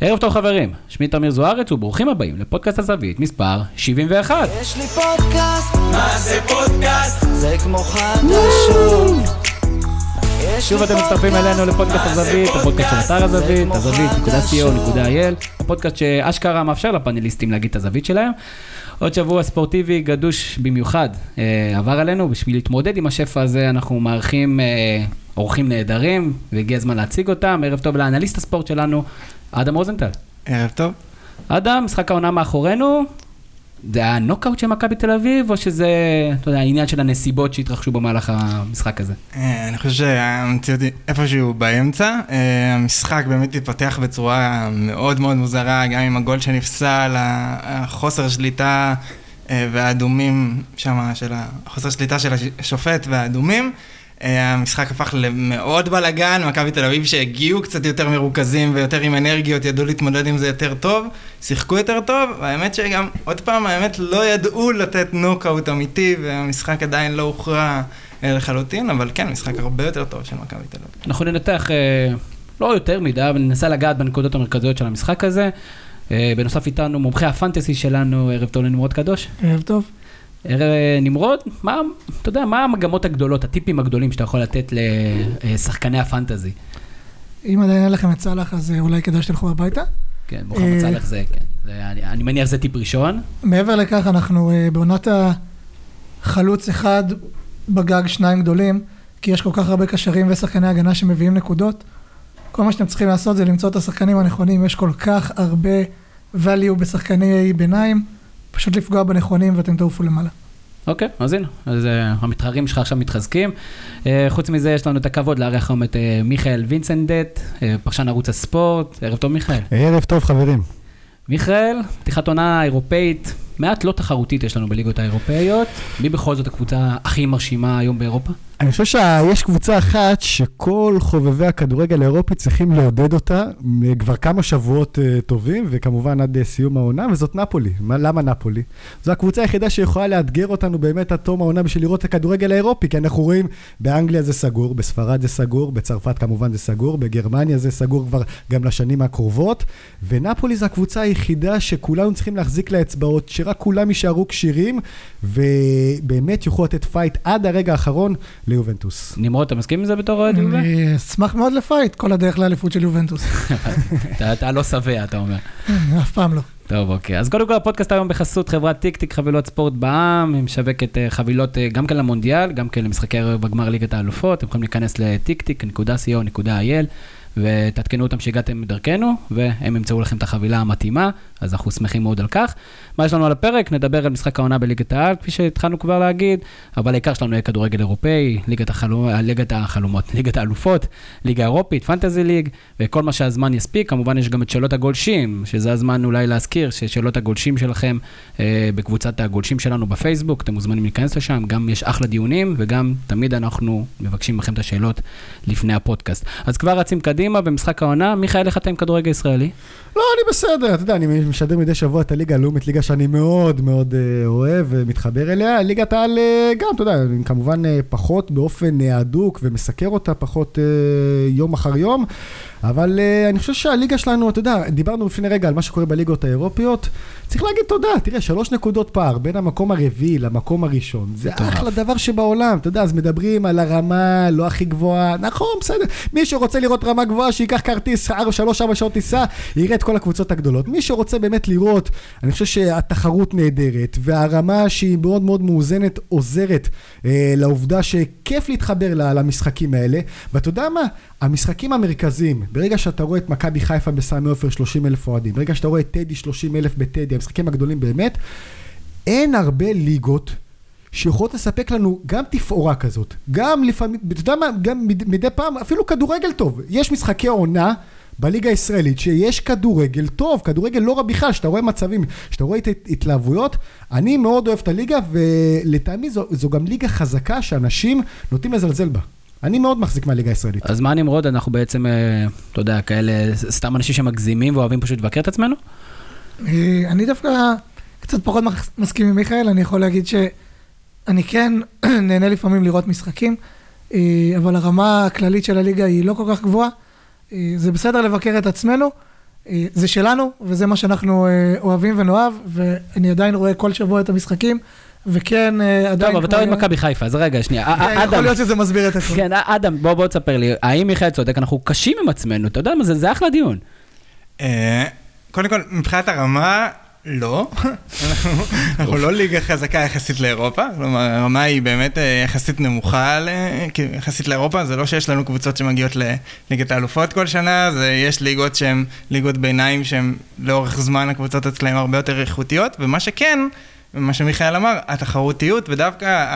ערב טוב חברים, שמי תמיר זוארץ וברוכים הבאים לפודקאסט הזווית מספר 71. יש לי פודקאסט, מה זה פודקאסט? זה כמו חדשות. שוב אתם מצטרפים אלינו לפודקאסט הזווית, הפודקאסט של? אתר הזווית, הזווית.co.il, הפודקאסט שאשכרה מאפשר לפאנליסטים להגיד את הזווית שלהם. עוד שבוע ספורטיבי גדוש במיוחד אה, עבר עלינו, בשביל להתמודד עם השפע הזה אנחנו מארחים אה, אורחים נהדרים, והגיע הזמן להציג אותם. ערב טוב לאנליסט הספורט שלנו, אדם רוזנטל. ערב טוב. אדם, משחק העונה מאחורינו, זה היה נוקאוט של מכבי תל אביב, או שזה, אתה יודע, העניין של הנסיבות שהתרחשו במהלך המשחק הזה? אה, אני חושב שהמציאות היא איפשהו באמצע. אה, המשחק באמת התפתח בצורה מאוד מאוד מוזרה, גם עם הגול שנפסל, החוסר שליטה אה, והאדומים שם, של החוסר שליטה של השופט והאדומים. אה, המשחק הפך למאוד בלאגן, מכבי תל אביב שהגיעו קצת יותר מרוכזים ויותר עם אנרגיות, ידעו להתמודד עם זה יותר טוב, שיחקו יותר טוב, והאמת שגם, עוד פעם, האמת לא ידעו לתת נוקאוט אמיתי, והמשחק עדיין לא הוכרע אה, לחלוטין, אבל כן, משחק הרבה יותר טוב של מכבי תל אביב. אנחנו ננתח אה, לא יותר מדי, אבל ננסה לגעת בנקודות המרכזיות של המשחק הזה. אה, בנוסף איתנו מומחי הפנטסי שלנו, ערב טוב לנמרוד קדוש. ערב טוב. ערב נמרוד, מה, אתה יודע, מה המגמות הגדולות, הטיפים הגדולים שאתה יכול לתת לשחקני הפנטזי? אם עדיין אין לכם את סאלח, אז אה, אולי כדאי שתלכו הביתה. כן, מוחמד אה, סאלח זה, כן. אני, אני מניח זה טיפ ראשון. מעבר לכך, אנחנו אה, בעונת החלוץ אחד בגג שניים גדולים, כי יש כל כך הרבה קשרים ושחקני הגנה שמביאים נקודות. כל מה שאתם צריכים לעשות זה למצוא את השחקנים הנכונים, יש כל כך הרבה value בשחקני ביניים, פשוט לפגוע בנכונים ואתם תעופו למעלה. אוקיי, אז הנה, אז uh, המתחרים שלך עכשיו מתחזקים. Uh, חוץ מזה, יש לנו את הכבוד לארח היום את uh, מיכאל וינסנדט, uh, פרשן ערוץ הספורט. ערב טוב, מיכאל. ערב טוב חברים. מיכאל, פתיחת עונה אירופאית, מעט לא תחרותית יש לנו בליגות האירופאיות. מי בכל זאת הקבוצה הכי מרשימה היום באירופה? אני חושב שיש קבוצה אחת שכל חובבי הכדורגל האירופי צריכים לעודד אותה כבר כמה שבועות אה, טובים, וכמובן עד אה, סיום העונה, וזאת נפולי. מה, למה נפולי? זו הקבוצה היחידה שיכולה לאתגר אותנו באמת עד תום העונה בשביל לראות את הכדורגל האירופי, כי אנחנו רואים, באנגליה זה סגור, בספרד זה סגור, בצרפת כמובן זה סגור, בגרמניה זה סגור כבר גם לשנים הקרובות, ונפולי זו הקבוצה היחידה שכולנו צריכים להחזיק לה אצבעות, שרק כולם יישארו כשירים, ובאמת יוכלו לתת fight עד הרגע האחרון. ליובנטוס. נמרוד, אתה מסכים עם זה בתור אוהד יובה? אני אשמח מאוד ל fight, כל הדרך לאליפות של יובנטוס. אתה- לא שבע, אתה אומר. אף פעם לא. טוב, אוקיי. אז קודם כל הפודקאסט היום בחסות חברת טיק טיק חבילות ספורט בע"מ, היא משווקת אה, חבילות אה, גם כן למונדיאל, גם כן למשחקי ערב בגמר ליגת האלופות, אתם יכולים להיכנס לטיק-טיק.co.il ותעדכנו אותם שהגעתם דרכנו, והם ימצאו לכם את החבילה המתאימה, אז אנחנו שמחים מאוד על כך. מה יש לנו על הפרק? נדבר על משחק העונה בליגת העל, כפי שהתחלנו כבר להגיד, אבל העיקר שלנו יהיה כדורגל אירופאי, ליגת, החלום, ליגת החלומות, ליגת האלופות, ליגה אירופית, פנטזי ליג, וכל מה שהזמן יספיק. כמובן יש גם את שאלות הגולשים, שזה הזמן אולי להזכיר ששאלות הגולשים שלכם אה, בקבוצת הגולשים שלנו בפייסבוק, אתם מוזמנים להיכנס לשם, גם יש אחלה דיונים, וגם תמיד אנחנו מבקשים מכם את השאלות לפני הפודקאסט. אז כבר רצים קדימה במשחק העונה, מיכאל, איך אתה עם כדורגל ישראלי? לא, אני בסדר, אתה יודע, אני משדר מדי שבוע את הליגה הלאומית, ליגה שאני מאוד מאוד אה, אוהב ומתחבר אליה. ליגת העל אה, גם, אתה יודע, כמובן אה, פחות באופן הדוק ומסקר אותה פחות יום אחר יום, אבל אה, אני חושב שהליגה שלנו, אתה יודע, דיברנו לפני רגע על מה שקורה בליגות האירופיות, צריך להגיד תודה, תראה, שלוש נקודות פער בין המקום הרביעי למקום הראשון, זה אחלה דבר שבעולם, אתה יודע, אז מדברים על הרמה לא הכי גבוהה, נכון, בסדר, מי שרוצה לראות רמה גבוהה, שייקח כרטיס, שלוש-ארבע שעות טיסה, יראה את כל הקבוצות הגדולות. מי שרוצה באמת לראות, אני חושב שהתחרות נהדרת, והרמה שהיא מאוד מאוד מאוזנת עוזרת אה, לעובדה שכיף להתחבר למשחקים האלה. ואתה יודע מה? המשחקים המרכזיים, ברגע שאתה רואה את מכבי חיפה בסמי עופר 30 אלף אוהדים, ברגע שאתה רואה את טדי 30 אלף בטדי, המשחקים הגדולים באמת, אין הרבה ליגות שיכולות לספק לנו גם תפאורה כזאת, גם לפעמים, אתה יודע מה, גם מד- מדי פעם, אפילו כדורגל טוב. יש משחקי עונה בליגה הישראלית שיש כדורגל טוב, כדורגל לא רע בכלל, שאתה רואה מצבים, שאתה רואה את התלהבויות. אני מאוד אוהב את הליגה, ולטעמי זו, זו גם ליגה חזקה שאנשים נוטים לזלזל בה. אני מאוד מחזיק מהליגה הישראלית. אז מה נמרוד, אנחנו בעצם, אה, אתה יודע, כאלה, סתם אנשים שמגזימים ואוהבים פשוט לבקר את עצמנו? אה, אני דווקא קצת פחות מסכים עם מיכאל, אני יכול להגיד שאני כן נהנה לפעמים לראות משחקים, אה, אבל הרמה הכללית של הליגה היא לא כל כך גבוהה. זה בסדר לבקר את עצמנו, זה שלנו, וזה מה שאנחנו אוהבים ונאהב, ואני עדיין רואה כל שבוע את המשחקים, וכן, אה, עדיין... טוב, אבל אתה אוהד מכבי חיפה, אז רגע, שנייה. כן, א- יכול אדם, להיות שזה מסביר את הכול. כן, אדם, בוא בוא תספר לי, האם מיכאל צודק? אנחנו קשים עם עצמנו, אתה יודע מה זה, זה אחלה דיון. אה, קודם כל, מבחינת הרמה, לא. אנחנו- לא ליגה חזקה יחסית לאירופה, כלומר, הרמה היא באמת אה, יחסית נמוכה יחסית לאירופה, זה לא שיש לנו קבוצות שמגיעות לליגת האלופות כל שנה, זה יש ליגות שהן ליגות ביניים שהן לאורך זמן הקבוצות אצלהן הרבה יותר איכותיות, ומה שכן, מה שמיכאל אמר, התחרותיות ודווקא.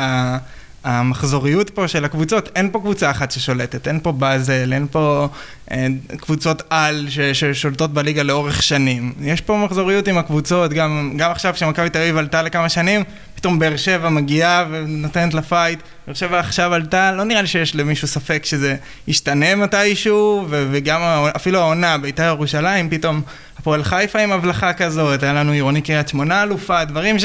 המחזוריות פה של הקבוצות, אין פה קבוצה אחת ששולטת, אין פה באזל, אין פה אה, קבוצות על ש, ששולטות בליגה לאורך שנים. יש פה מחזוריות עם הקבוצות, גם, גם עכשיו כשמכבי תל אביב עלתה לכמה שנים, פתאום באר שבע מגיעה ונותנת לה fight. באר שבע עכשיו עלתה, לא נראה לי שיש למישהו ספק שזה ישתנה מתישהו, ו, וגם אפילו העונה, בית"ר ירושלים, פתאום הפועל חיפה עם הבלחה כזאת, היה לנו עירוני קריית שמונה אלופה, דברים ש...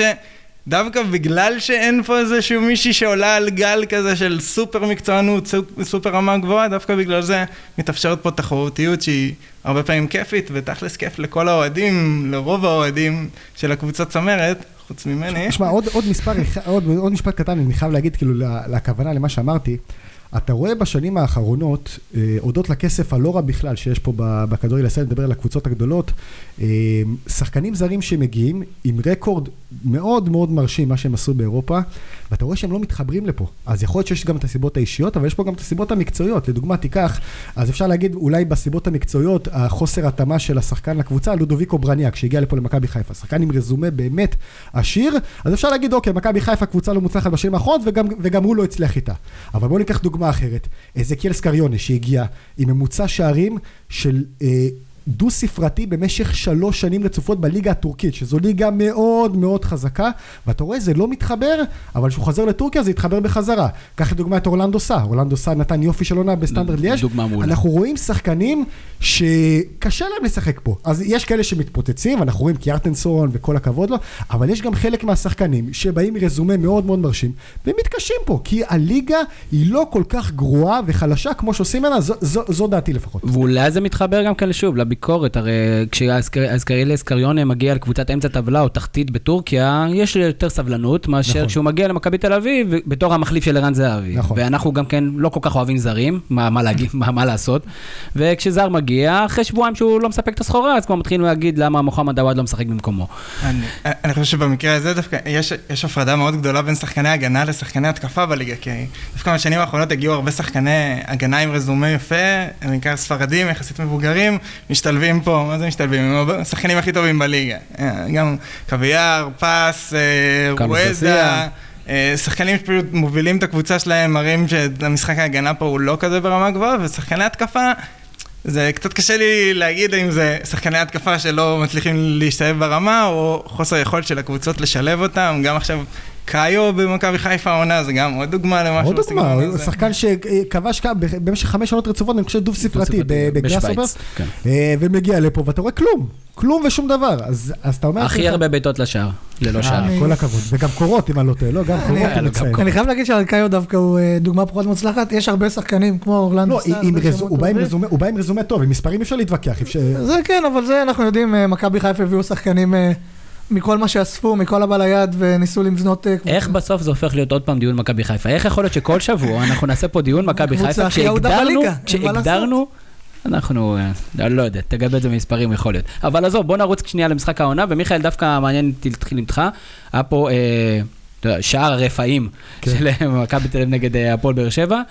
דווקא בגלל שאין פה איזשהו מישהי שעולה על גל כזה של סופר מקצוענות, סופ- סופר רמה גבוהה, דווקא בגלל זה מתאפשרת פה תחרותיות שהיא הרבה פעמים כיפית, ותכלס כיף לכל האוהדים, לרוב האוהדים של הקבוצת צמרת, חוץ ממני. תשמע, עוד, עוד מספר, עוד, עוד משפט קטן, אני חייב להגיד כאילו לכוונה למה שאמרתי. אתה רואה בשנים האחרונות, אה, הודות לכסף הלא רע בכלל שיש פה בכדורגל הישראלי, נדבר על הקבוצות הגדולות, אה, שחקנים זרים שמגיעים עם רקורד מאוד מאוד מרשים, מה שהם עשו באירופה, ואתה רואה שהם לא מתחברים לפה. אז יכול להיות שיש גם את הסיבות האישיות, אבל יש פה גם את הסיבות המקצועיות. לדוגמה, תיקח, אז אפשר להגיד אולי בסיבות המקצועיות, החוסר התאמה של השחקן לקבוצה, לודוביקו ברניאק, שהגיע לפה למכבי חיפה. שחקן עם רזומה באמת עשיר, אז אפשר להגיד, אוקיי, מכבי חיפה קבוצה לא מוצלחת בשנים האחרונות, וגם, וגם הוא לא הצליח איתה. אבל בואו ניקח דוגמה אחרת. אזקיאל סקריונה, שהגיע עם ממוצע שערים של... דו-ספרתי במשך שלוש שנים רצופות בליגה הטורקית, שזו ליגה מאוד מאוד חזקה, ואתה רואה, זה לא מתחבר, אבל כשהוא חוזר לטורקיה זה יתחבר בחזרה. קח לדוגמה את אורלנדו סא, אורלנדו סא נתן יופי של עונה בסטנדרט ליאש. דוגמה מעולה. אנחנו רואים שחקנים שקשה להם לשחק פה. אז יש כאלה שמתפוצצים, אנחנו רואים קיארטנסון וכל הכבוד לו, אבל יש גם חלק מהשחקנים שבאים מרזומה מאוד מאוד מרשים, והם מתקשים פה, כי הליגה היא לא כל כך גרועה וחלשה כמו שעושים ממנה, זו, זו, זו דעתי לפחות. ואולי זה מתחבר גם כן שוב לביקורת, הרי כשאזקריאל אסקריונה מגיע לקבוצת אמצע טבלה או תחתית בטורקיה, יש לי יותר סבלנות מאשר נכון. כשהוא מגיע למכבי תל אביב בתור המחליף של ערן זהבי. נכון. ואנחנו גם כן לא כל כך אוהבים זרים, מה, מה, להגיד, מה, מה לעשות. וכשזר מגיע, אחרי שבועיים שהוא לא מספק את הסחורה, אז כבר מתחילים להגיד למה מוחמד עוואד לא משחק במקומו. אני, אני חושב שבמקרה הזה דווקא יש, יש הפרדה מאוד גדולה בין שחקני הגנה לשחקני התקפה בליגה, כי דווקא בשנים האחרונות הגיעו הרבה שחקני הגנה עם רזומה יפה, הם בעיקר ספרדים, יחסית מבוגרים, משתלבים פה, מה זה משתלבים? הם השחקנים הכי טובים בליגה. אה, גם קוויאר, פס, אה. ססיה. אה, שחקנים שפשוט מובילים את הקבוצה שלהם, מראים שהמשחק ההגנה פה הוא לא כזה ברמה גבוהה, ושחקני התקפה, זה קצת קשה לי להגיד אם זה שחקני התקפה שלא מצליחים להשתלב ברמה, או חוסר יכולת של הקבוצות לשלב אותם. גם עכשיו קאיו במכבי חיפה העונה, זה גם עוד דוגמה למשהו עוד דוגמה, הוא. שחקן שכבש במשך חמש שנות רצופות, אני חושב דו ספרתי בגראסובר, בשוויץ, כן. ומגיע לפה ואתה רואה כלום, כלום ושום דבר, אז אז אתה אומר... הכי הרבה בעיטות לשער, ללא אה, שער. כל הכבוד, וגם קורות אם אני לא טועה, לא, גם קורות היה הוא גם מציין. אני חייב להגיד שאלקאיו דווקא הוא אה, דוגמה פחות מוצלחת, יש הרבה שחקנים כמו אורלנדו לא, רזו- הוא בא עם. רזומה- הוא בא עם רזומה טוב, עם מספרים אי אפשר להתווכח. זה כן, אבל זה אנחנו יודעים, אה, מכבי חיפה הביאו שחקנים אה, מכל מה שאספו, מכל הבא ליד, וניסו לבנות אה. איך בסוף זה הופך להיות עוד פעם דיון מכבי חיפה? איך יכול להיות שכל שבוע אנחנו נעשה פה דיון מכבי חיפה, כשהגדרנו, כשהגדרנו, אנחנו, אה, לא יודע, תגבה את זה במספרים, יכול להיות. אבל עזוב, בוא נרוץ שנייה למשחק העונה, ומיכאל, דווקא מעניין אותי להתחיל איתך. היה פה, אה, שער הרפאים כן. של מכבי תל אביב נגד אה, הפועל באר שבע.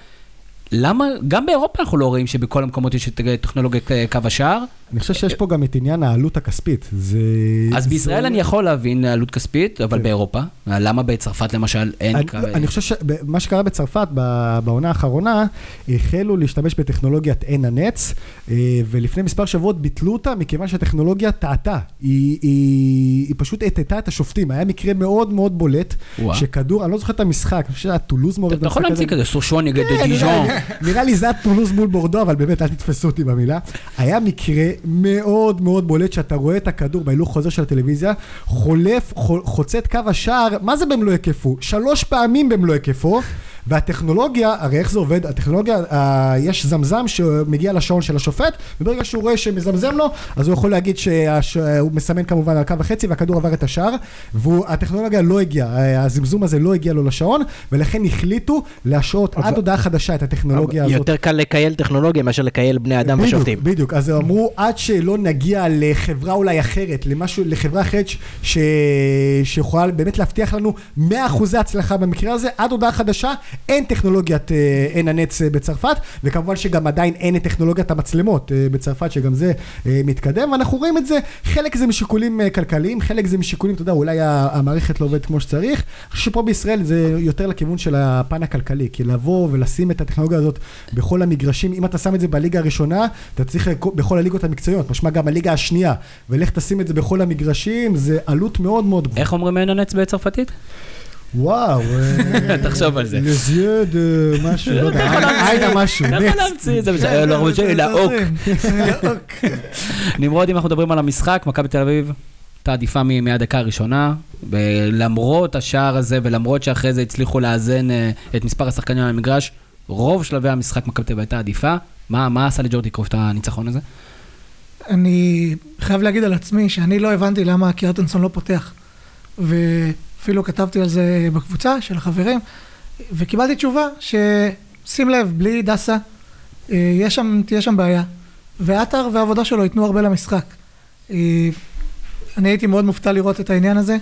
למה, גם באירופה אנחנו לא רואים שבכל המקומות יש את טכנולוגיית אה, קו השער, אני חושב שיש פה גם את עניין העלות הכספית, זה... אז זה- בישראל אני יכול להבין עלות כספית, אבל כן. באירופה, למה בצרפת למשל אין אני, קו... אני חושב שמה שקרה בצרפת בעונה האחרונה, החלו להשתמש בטכנולוגיית עין הנץ, אה, ולפני מספר שבועות ביטלו אותה מכיוון שהטכנולוגיה טעתה. היא, היא, היא פשוט הטטה את השופטים. היה מקרה מאוד מאוד בולט, וואה. שכדור, אני לא זוכר את המשחק, אני חושב שהיה טולוז מעורב אתה יכול להמציא כזה סושו נגד כן, דיז'ון. נראה לי- זה היה טולוז מול בורדו, אבל באמת, אל תתפסו אותי במילה. היה מקרה מאוד מאוד בולט, שאתה רואה את הכדור בהילוך חוזר של הטלוויזיה, חולף, חו- חוצה את קו השער, מה זה במלוא היקפו? שלוש פעמים במלוא היקפו, והטכנולוגיה, הרי איך זה עובד? הטכנולוגיה, אה, יש זמזם שמגיע לשעון של השופט, וברגע שהוא רואה שמזמזם לו, אז הוא יכול להגיד שהוא מסמן כמובן על קו וחצי והכדור עבר את השער, והטכנולוגיה לא הגיעה, אה, הזמזום הזה לא הגיע לו לשעון, ולכן החליטו להשעות עד הודעה חדשה את הטכנולוגיה הזאת. יותר קל לקייל טכנולוגיה מאשר לקייל בני אדם בדיוק, ושופטים. בדיוק, אז אמרו עד שלא נגיע לחברה אולי אחרת, למשהו, לחברה אחרת ש, ש, שיכולה באמת להבטיח לנו 100% הצלחה במקרה הזה, עד הודעה חדשה, אין טכנולוגיית אה, עין הנץ אה, בצרפת, וכמובן שגם עדיין אין את טכנולוגיית המצלמות אה, בצרפת, שגם זה אה, מתקדם, ואנחנו רואים את זה, חלק זה משיקולים אה, כלכליים, חלק זה משיקולים, אתה יודע, אולי המערכת לא עובדת כמו שצריך, אני חושב שפה בישראל זה יותר לכיוון של הפן הכלכלי, כי לבוא ולשים את הטכנולוגיה הזאת בכל המגרשים, אם אתה שם את זה בליגה הראשונה, אתה צריך בכל הליגות המקצועיות, משמע גם הליגה השנייה, ולך תשים את זה בכל המגרשים, זה עלות מאוד מאוד גבוהה. איך אומרים עין הנץ בצרפתית? וואו, אה, תחשוב על זה. לזיוד משהו, לא יודע. עיינה משהו, אתה יכול נץ. להמציא את זה, בסדר, לא רוצה, אלא אוק. נמרוד, אם אנחנו מדברים על המשחק, מכבי תל אביב הייתה עדיפה מהדקה הראשונה, ולמרות השער הזה ולמרות שאחרי זה הצליחו לאזן אה, את מספר השחקנים על המגרש, רוב שלבי המשחק מכבי תל אביב הייתה עדיפה. מה מה עשה לג'ורדי קרוף את הניצחון הזה? אני חייב להגיד על עצמי שאני לא הבנתי למה קירטנסון לא פותח. ואפילו כתבתי על זה בקבוצה של החברים, וקיבלתי תשובה ששים לב, בלי דסה, אה, יש שם, תהיה שם בעיה. ועטר והעבודה שלו ייתנו הרבה למשחק. אה, אני הייתי מאוד מופתע לראות את העניין הזה.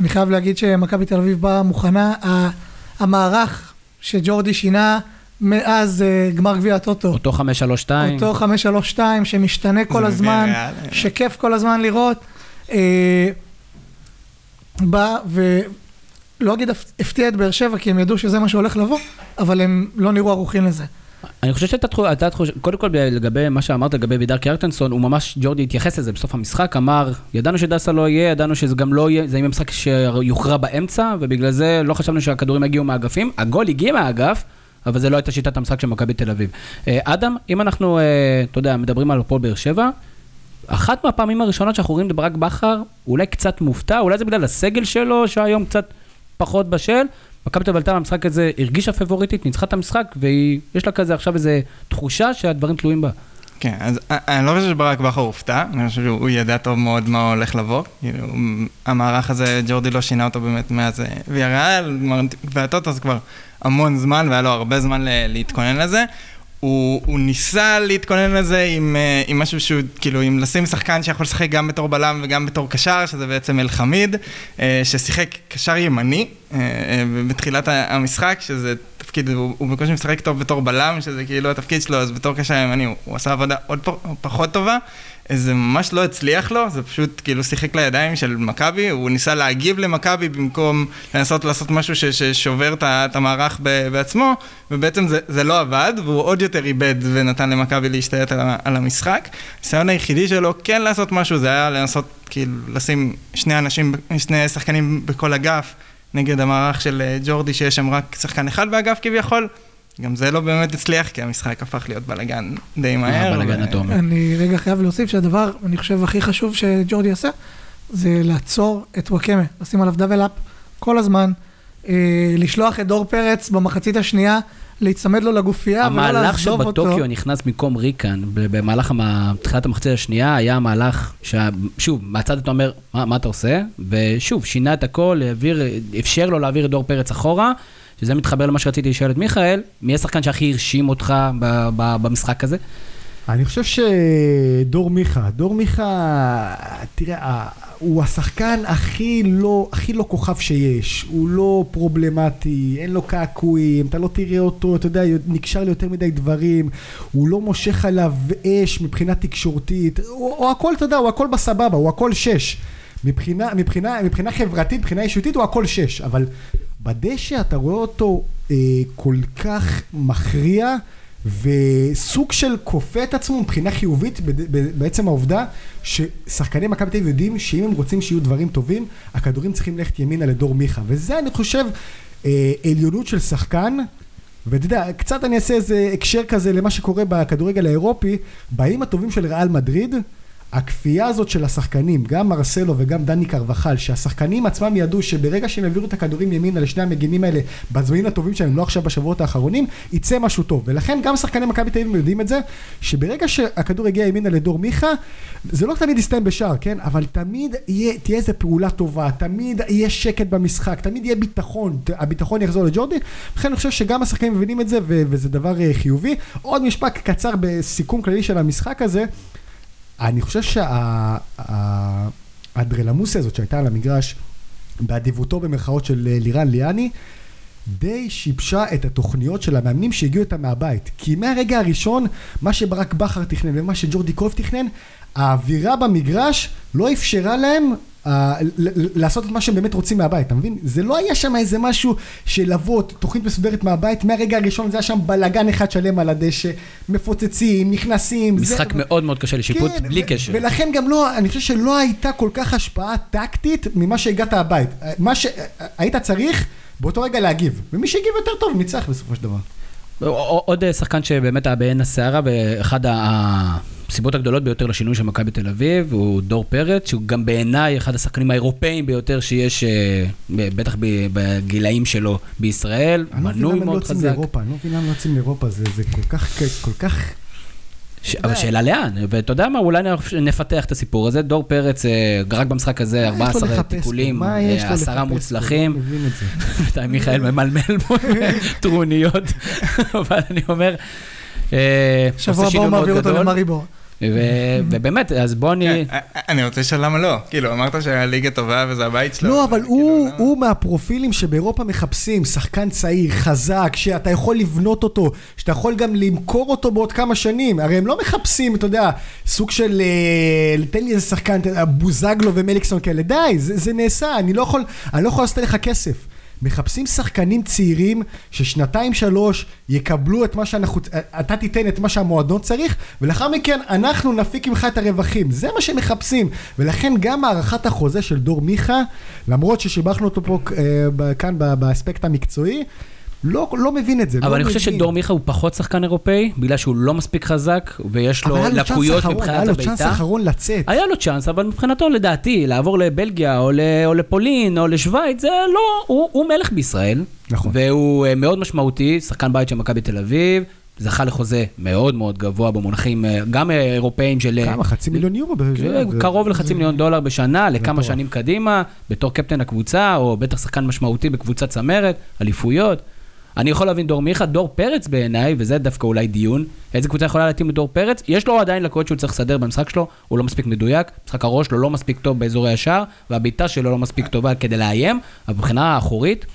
אני חייב להגיד שמכבי תל אביב באה מוכנה. המערך שג'ורדי שינה מאז אה, גמר גביע הטוטו. אותו 5-3-2. אותו 532 שמשתנה כל הזמן. שכיף כל הזמן לראות. בא ולא אגיד הפ- הפתיע את באר שבע כי הם ידעו שזה מה שהולך לבוא, אבל הם לא נראו ערוכים לזה. אני חושב שהייתה תחו- הייתה תחושה, קודם כל לגבי מה שאמרת לגבי וידר קיארטנסון, הוא ממש, ג'ורדי התייחס לזה בסוף המשחק, אמר, ידענו שדסה לא יהיה, ידענו שזה גם לא יהיה, זה יהיה משחק שיוכרע באמצע, ובגלל זה לא חשבנו שהכדורים יגיעו מהאגפים. הגול הגיע מהאגף, אבל זה לא הייתה שיטת המשחק של מכבי תל אביב. אה, אדם, אם אנחנו, אה, אתה יודע, מדברים על הפועל באר שבע, אחת מהפעמים הראשונות שאנחנו רואים את ברק בכר, אולי קצת מופתע, אולי זה בגלל הסגל שלו, שהיום קצת פחות בשל. מכבי תל אביב במשחק הזה, הרגישה פבוריטית, ניצחה את המשחק, ויש לה כזה עכשיו איזה תחושה שהדברים תלויים בה. כן, אז אני לא חושב שברק בכר הופתע, אני חושב שהוא ידע טוב מאוד מה הולך לבוא. כאילו, המערך הזה, ג'ורדי לא שינה אותו באמת מאז ויאריאל, והטוטו זה כבר המון זמן, והיה לו הרבה זמן להתכונן לזה. הוא, הוא ניסה להתכונן לזה עם, אה, עם משהו שהוא, כאילו, עם לשים שחקן שיכול לשחק גם בתור בלם וגם בתור קשר, שזה בעצם אל-חמיד, אה, ששיחק קשר ימני אה, בתחילת המשחק, שזה תפקיד, הוא, הוא בקושי משחק טוב בתור בלם, שזה כאילו התפקיד שלו, אז בתור קשר ימני הוא, הוא עשה עבודה עוד פחות טובה. זה ממש לא הצליח לו, זה פשוט כאילו שיחק לידיים של מכבי, הוא ניסה להגיב למכבי במקום לנסות לעשות משהו ש, ששובר את המערך ב, בעצמו, ובעצם זה, זה לא עבד, והוא עוד יותר איבד ונתן למכבי להשתלט על, על המשחק. הניסיון היחידי שלו כן לעשות משהו, זה היה לנסות כאילו לשים שני אנשים, שני שחקנים בכל אגף, נגד המערך של אה, ג'ורדי, שיש שם רק שחקן אחד באגף כביכול. גם זה לא באמת הצליח, כי המשחק הפך להיות בלאגן די מהר. בלאגן אטומי. אני רגע חייב להוסיף שהדבר, אני חושב, הכי חשוב שג'ורדי עשה, זה לעצור את וואקמה, לשים עליו דאבל אפ כל הזמן, אה, לשלוח את דור פרץ במחצית השנייה, להיצמד לו לגופייה ולא המהלך לעזוב אותו. שבטוקיו נכנס במקום ריקן, במהלך תחילת המחצית השנייה, היה מהלך, שה- שוב, מהצד אתה אומר, מה, מה אתה עושה? ושוב, שינה את הכל, העביר, אפשר לו להעביר את דור פרץ אחורה, שזה מתחבר למה שרציתי לשאול את מיכאל, מי השחקן שהכי הרשים אותך ב- ב- במשחק הזה? אני חושב שדור מיכה, דור מיכה, תראה, הוא השחקן הכי לא, הכי לא כוכב שיש, הוא לא פרובלמטי, אין לו קעקועים, אתה לא תראה אותו, אתה יודע, נקשר ליותר מדי דברים, הוא לא מושך עליו אש מבחינה תקשורתית, הוא, הוא הכל, אתה יודע, הוא הכל בסבבה, הוא הכל שש. מבחינה, מבחינה, מבחינה חברתית, מבחינה אישיותית הוא הכל שש, אבל בדשא אתה רואה אותו אה, כל כך מכריע וסוג של כופה את עצמו מבחינה חיובית בעצם העובדה ששחקני מכבי תל אביב יודעים שאם הם רוצים שיהיו דברים טובים, הכדורים צריכים ללכת ימינה לדור מיכה, וזה אני חושב אה, עליונות של שחקן. ואתה יודע, קצת אני אעשה איזה הקשר כזה למה שקורה בכדורגל האירופי, באים הטובים של ריאל מדריד, הכפייה הזאת של השחקנים, גם מרסלו וגם דני קרבחל, שהשחקנים עצמם ידעו שברגע שהם העבירו את הכדורים ימינה לשני המגינים האלה, בזמנים הטובים שלהם, לא עכשיו בשבועות האחרונים, יצא משהו טוב. ולכן גם שחקני מכבי תל אביב יודעים את זה, שברגע שהכדור הגיע ימינה לדור מיכה, זה לא תמיד יסתיים בשער, כן? אבל תמיד יהיה, תהיה איזה פעולה טובה, תמיד יהיה שקט במשחק, תמיד יהיה ביטחון, הביטחון יחזור לג'ורדי, לכן אני חושב שגם השחקנים מבינים את זה, ו- וזה דבר אה, חיובי. עוד משפט קצר בסיכום כללי של המשחק הזה, אני חושב שהאדרלמוסיה הזאת שהייתה על המגרש, באדיבותו במרכאות של אה, לירן ליאני, די שיבשה את התוכניות של המאמנים שהגיעו איתם מהבית. כי מהרגע הראשון, מה שברק בכר תכנן ומה שג'ורדי קרוב תכנן, האווירה במגרש לא אפשרה להם לעשות את מה שהם באמת רוצים מהבית, אתה מבין? זה לא היה שם איזה משהו של לבוא, תוכנית מסודרת מהבית, מהרגע הראשון זה היה שם בלאגן אחד שלם על הדשא, מפוצצים, נכנסים. משחק זה... מאוד מאוד קשה לשיפוט, כן, בלי קשר. ולכן גם לא, אני חושב שלא הייתה כל כך השפעה טקטית ממה שהגעת הבית. מה שהיית צריך, באותו רגע להגיב. ומי שהגיב יותר טוב, ניצח בסופו של דבר. עוד אה, שחקן שבאמת היה בעין הסערה, ואחד הסיבות הגדולות ביותר לשינוי של מכבי תל אביב, הוא דור פרץ, שהוא גם בעיניי אחד השחקנים האירופאים ביותר שיש, אה, בטח בגילאים שלו בישראל, לא מנוי הם לא מאוד יוצאים חזק. אני לא מבין למה לא יוצאים לאירופה, זה זה כל כך, כל כך... ש... אבל שאלה לאן, ואתה יודע מה, אולי נפתח את הסיפור הזה. דור פרץ, אה, רק במשחק הזה, מה יש לו 14 לחפש פה? תיקולים, מה יש לו אה, עשרה לחפש פה? מוצלחים. לא. אתה מיכאל ממלמל פה טרוניות, אבל אני אומר, אה, שבוע הבא הוא מעביר אותו למריבור. ובאמת, אז בוא אני... כן, אני רוצה לשאול למה לא. כאילו, אמרת שהליגה טובה וזה הבית שלו. לא, אבל כאילו, הוא, מהפרופילים שבאירופה מחפשים, שחקן צעיר, חזק, שאתה יכול לבנות אותו, שאתה יכול גם למכור אותו בעוד כמה שנים. הרי הם לא מחפשים, אתה יודע, סוג של... אה, תן לי איזה שחקן, בוזגלו ומליקסון כאלה. די, זה, זה נעשה, אני לא יכול, אני לא יכול לעשות לך כסף. מחפשים שחקנים צעירים ששנתיים שלוש יקבלו את מה שאנחנו, אתה תיתן את מה שהמועדון צריך ולאחר מכן אנחנו נפיק ממך את הרווחים, זה מה שמחפשים. ולכן גם הארכת החוזה של דור מיכה, למרות ששיבחנו אותו פה אה, כאן באספקט המקצועי, לא, לא מבין את זה, אבל לא אני חושב מבין. שדור מיכה הוא פחות שחקן אירופאי, בגלל שהוא לא מספיק חזק, ויש אבל לו לקויות מבחינת היה לו צ'אנס. אחרון לצאת. היה לו צ'אנס, אבל מבחינתו לדעתי, לעבור לבלגיה או, ל, או לפולין או לשוויץ, זה לא, הוא, הוא מלך בישראל. נכון. והוא אה, מאוד משמעותי, שחקן בית של מכבי תל אביב, זכה לחוזה מאוד מאוד גבוה במונחים, אה, גם אה, אירופאים של... כמה? חצי מיליון יורו? זה- קרוב לחצי מיליון דולר בשנה, לכמה. שנים קדימה, בתור קפטן הקבוצה, או בטח שחקן משמעותי בקבוצת צמרת, אליפויות. אני יכול להבין דור מיכה, דור פרץ בעיניי, וזה דווקא אולי דיון, איזה קבוצה יכולה להתאים לדור פרץ? יש לו עדיין לקויות שהוא צריך לסדר במשחק שלו, הוא לא מספיק מדויק, משחק הראש שלו לא מספיק טוב באזורי השער, והבעיטה שלו לא מספיק טובה כדי לאיים, אבל מבחינה האחורית,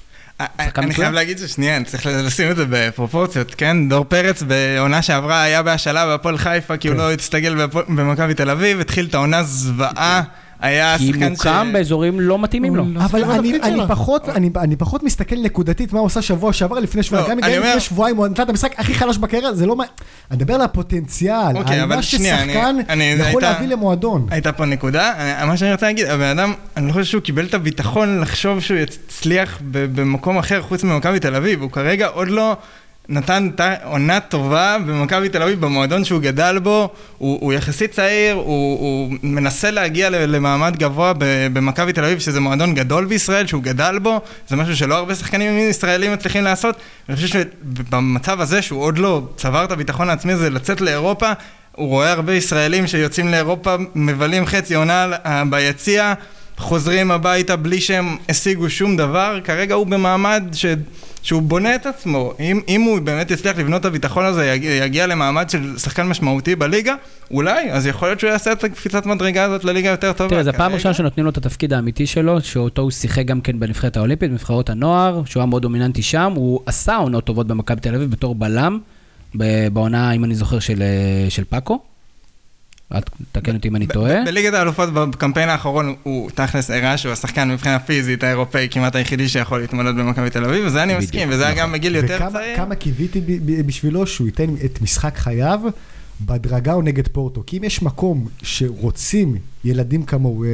שחקן אני מצוין. חייב להגיד ששנייה, אני צריך לשים את זה בפרופורציות, כן? דור פרץ בעונה שעברה היה בהשאלה בהפועל חיפה, כי הוא כן. לא הצטגל במכבי תל אביב, התחיל את העונה זוועה, היה כי שחקן מוקם באזורים לא מתאימים לו. לא- אבל אני. פחות, אני, אני פחות מסתכל נקודתית מה הוא עושה שבוע שעבר לפני שבועיים. לא, גם אומר- לפני שבועיים הוא נתן את המשחק הכי חלש בקריירה, זה לא מה... אני מדבר על הפוטנציאל, אוקיי, על מה ששחקן אני- יכול להביא למועדון. הייתה פה נקודה, אני- מה שאני רוצה להגיד, הבן אדם, אני לא חושב שהוא קיבל את הביטחון לחשוב שהוא יצליח ב- במקום אחר חוץ ממכבי תל אביב, הוא כרגע עוד לא נתן ת- עונה טובה במכבי תל אביב, במועדון שהוא גדל בו, הוא, הוא יחסית צעיר, הוא, הוא מנסה להגיע למעמד גבוה במכבי תל אביב, שזה מועדון גדול בישראל, שהוא גדל בו, זה משהו שלא הרבה שחקנים ישראלים מצליחים לעשות, אני חושב שבמצב הזה, שהוא עוד לא צבר את הביטחון העצמי הזה לצאת לאירופה, הוא רואה הרבה ישראלים שיוצאים לאירופה, מבלים חצי עונה אה, ביציע, חוזרים הביתה בלי שהם השיגו שום דבר, כרגע הוא במעמד ש... שהוא בונה את עצמו. אם, אם הוא באמת יצליח לבנות את הביטחון הזה, יגיע, יגיע למעמד של שחקן משמעותי בליגה, אולי, אז יכול להיות שהוא יעשה את הקפיצת מדרגה הזאת לליגה יותר טובה. תראה, זו הפעם הראשונה שנותנים לו את התפקיד האמיתי שלו, שאותו הוא שיחק גם כן בנבחרת האולימפית, בנבחרות הנוער, שהוא היה מאוד דומיננטי שם, הוא עשה עונות טובות במכבי תל אביב בתור בלם, בעונה, אם אני זוכר, של, אה, של פאקו. את תקן אותי אם אני טועה. בליגת האלופות בקמפיין האחרון הוא תכלס הראה שהוא השחקן מבחינה פיזית האירופאי כמעט היחידי שיכול להתמודד במכבי תל אביב, וזה אני מסכים, וזה היה נכון. גם בגיל יותר וכמה צעיר. כמה קיוויתי בשבילו שהוא ייתן את משחק חייו בדרגה או נגד פורטו. כי אם יש מקום שרוצים ילדים כמוהו, אה,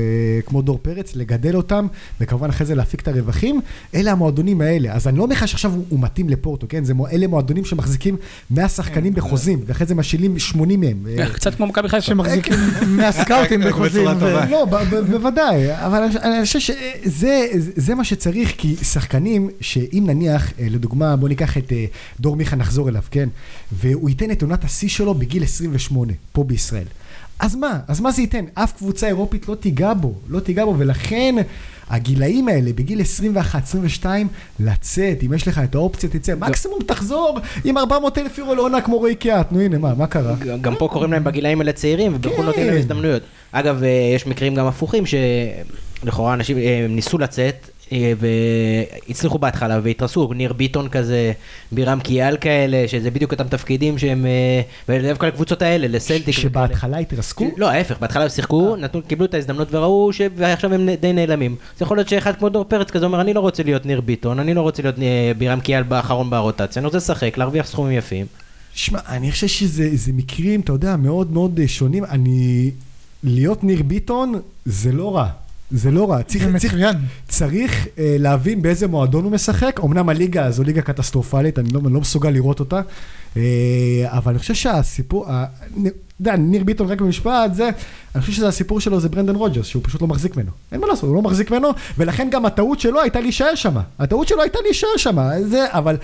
כמו דור פרץ, לגדל אותם, וכמובן אחרי זה להפיק את הרווחים, אלה המועדונים האלה. אז אני לא אומר לך שעכשיו הוא, הוא מתאים לפורטו, כן? זה, אלה מועדונים שמחזיקים 100 שחקנים בחוזים, ואחרי זה משילים 80 מהם. אה, קצת כמו מכבי חיפה. שמחזיקים מהסקאוטים רק בחוזים. בצורה ו- טובה. לא, בוודאי, אבל אני- חושב שזה זה מה שצריך, כי שחקנים שאם נניח, אה, לדוגמה, בוא ניקח את דור מיכה, נחזור אליו, כן? והוא ייתן את עונת השיא שלו בגיל 28, פה בישראל. אז מה? אז מה זה ייתן? אף קבוצה אירופית לא תיגע בו, לא תיגע בו, ולכן הגילאים האלה, בגיל 21-22, לצאת, אם יש לך את האופציה, תצא, מקסימום תחזור עם 400 אלף יורו לעונה כמו רועי קיאט, נו הנה, מה, מה קרה? גם פה קוראים להם בגילאים האלה צעירים, ובחו"ל נותנים להם. הזדמנויות. אגב, אה, יש מקרים גם הפוכים, שלכאורה אנשים אה, ניסו לצאת, והצליחו בהתחלה והתרסו, ניר ביטון כזה, בירם קיאל כאלה, שזה בדיוק אותם תפקידים שהם, אה, ודווקא לקבוצות האלה, לסלטיק. שבהתחלה התרסקו? לא, ההפך, בהתחלה הם שיחקו, נתנו, קיבלו את ההזדמנות וראו. ועכשיו הם די נעלמים. אז יכול להיות שאחד כמו דור פרץ כזה אומר, אני לא רוצה להיות ניר ביטון, אני לא רוצה להיות אה, בירם קיאל באחרון ברוטציה, אני רוצה לשחק, להרוויח סכומים יפים. שמע, אני חושב שזה זה מקרים, אתה יודע, מאוד מאוד אה, שונים. אני... להיות ניר ביטון זה לא רע. זה לא רע. צריך, זה צריך, מצוין. צריך אה, להבין באיזה מועדון הוא משחק. אמנם הליגה זו ליגה קטסטרופלית, אני לא, לא מסוגל לראות אותה. אה, אבל אני חושב שהסיפור, אתה יודע, ניר ביטון רק במשפט, זה, אני חושב שזה הסיפור שלו זה ברנדן רוג'רס, שהוא פשוט לא מחזיק ממנו. אין מה לעשות, הוא לא מחזיק ממנו, ולכן גם הטעות שלו הייתה להישאר שם. הטעות שלו הייתה להישאר שם, זה, אבל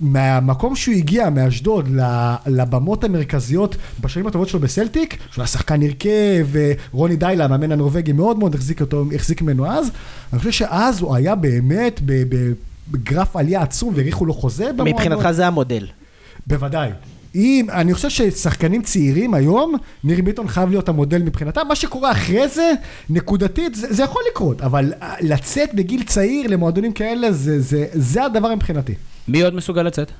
מהמקום שהוא הגיע, מאשדוד, לבמות המרכזיות בשנים הטובות שלו בסלטיק, שהוא היה שחקן הרכב, ורוני דיילה, המאמן הנורבגי, מאוד מאוד החזיק אותו, החזיק ממנו אז, אני חושב שאז הוא היה באמת בגרף עלייה עצום, והאריכו לו חוזה במועדון. מבחינתך זה המודל. בוודאי. אם, אני חושב ששחקנים צעירים היום, ניר ביטון חייב להיות המודל מבחינתם. מה שקורה אחרי זה, נקודתית, זה, זה יכול לקרות, אבל אה, לצאת בגיל צעיר למועדונים כאלה, זה, זה, זה הדבר מבחינתי. מי עוד מסוגל לצאת?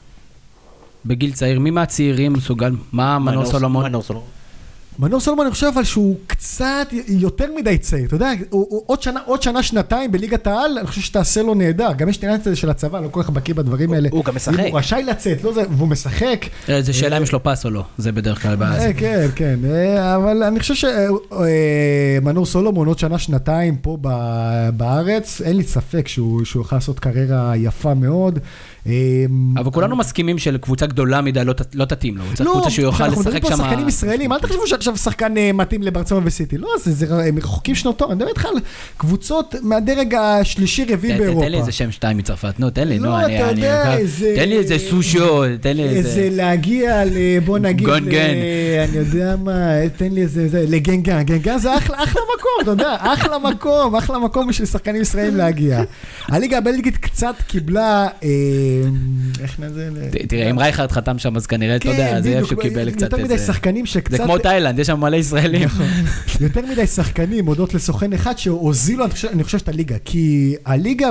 בגיל צעיר, מי מהצעירים מסוגל? מה מנור סולומון? מנור סולומון. מנור סולומון, אני חושב אבל שהוא קצת יותר מדי צעיר, אתה יודע, הוא, הוא עוד שנה, עוד שנה, שנתיים בליגת העל, אני חושב שתעשה לו נהדר. גם יש את העניין הזה של הצבא, לא כל כך בקיא בדברים האלה. הוא גם משחק. הוא רשאי לצאת, לא זה, והוא משחק. אה, זה שאלה אם יש לו פס או לא, זה בדרך כלל בעיה. אה, כן, כן, אה, אבל אני חושב שמנור סולומון עוד שנה, שנתיים פה ב- בארץ, אין לי ספק שהוא שהוא יכול לעשות קריירה יפה מאוד. אה, אבל כולנו מסכימים שלקבוצה גדולה מדי לא לא תתאים לו, הוא צריך קבוצה שהוא יוכל לשחק מדברים פה שם. על שחקנים ישראלים, אל תחשבו שעכשיו שחקן אה, מתאים לברצלונה וסיטי. לא, הם רחוקים שנות אור. אני מדבר איתך על קבוצות מהדרג השלישי-רביעי באירופה. תן לי איזה שם שתיים מצרפת, נו, תן לי, לא, נו, אני... תן לי איזה סושיו, תן לי איזה איזה... להגיע ל... בוא נגיד... גונגן. אני יודע מה, תן לי איזה... זה, לגנגן. גנגן זה אחלה, אחלה מקום, אתה יודע, אחלה מקום, אחלה מקום בשביל שחקנים ישראלים להגיע. הליגה הבלגית קצת קיבלה... אה, איך נזה? תראה, אם רייכרד חתם שם, אז כנראה, אתה יודע, זה איפה שהוא קיבל קצת כן, יותר מדי איזה... שחקנים שקצת... זה כמו תאילנד, יש שם מלא ישראלים. יותר מדי שחקנים הודות לסוכן אחד שהוזילו, אני חושב, את הליגה. כי הליגה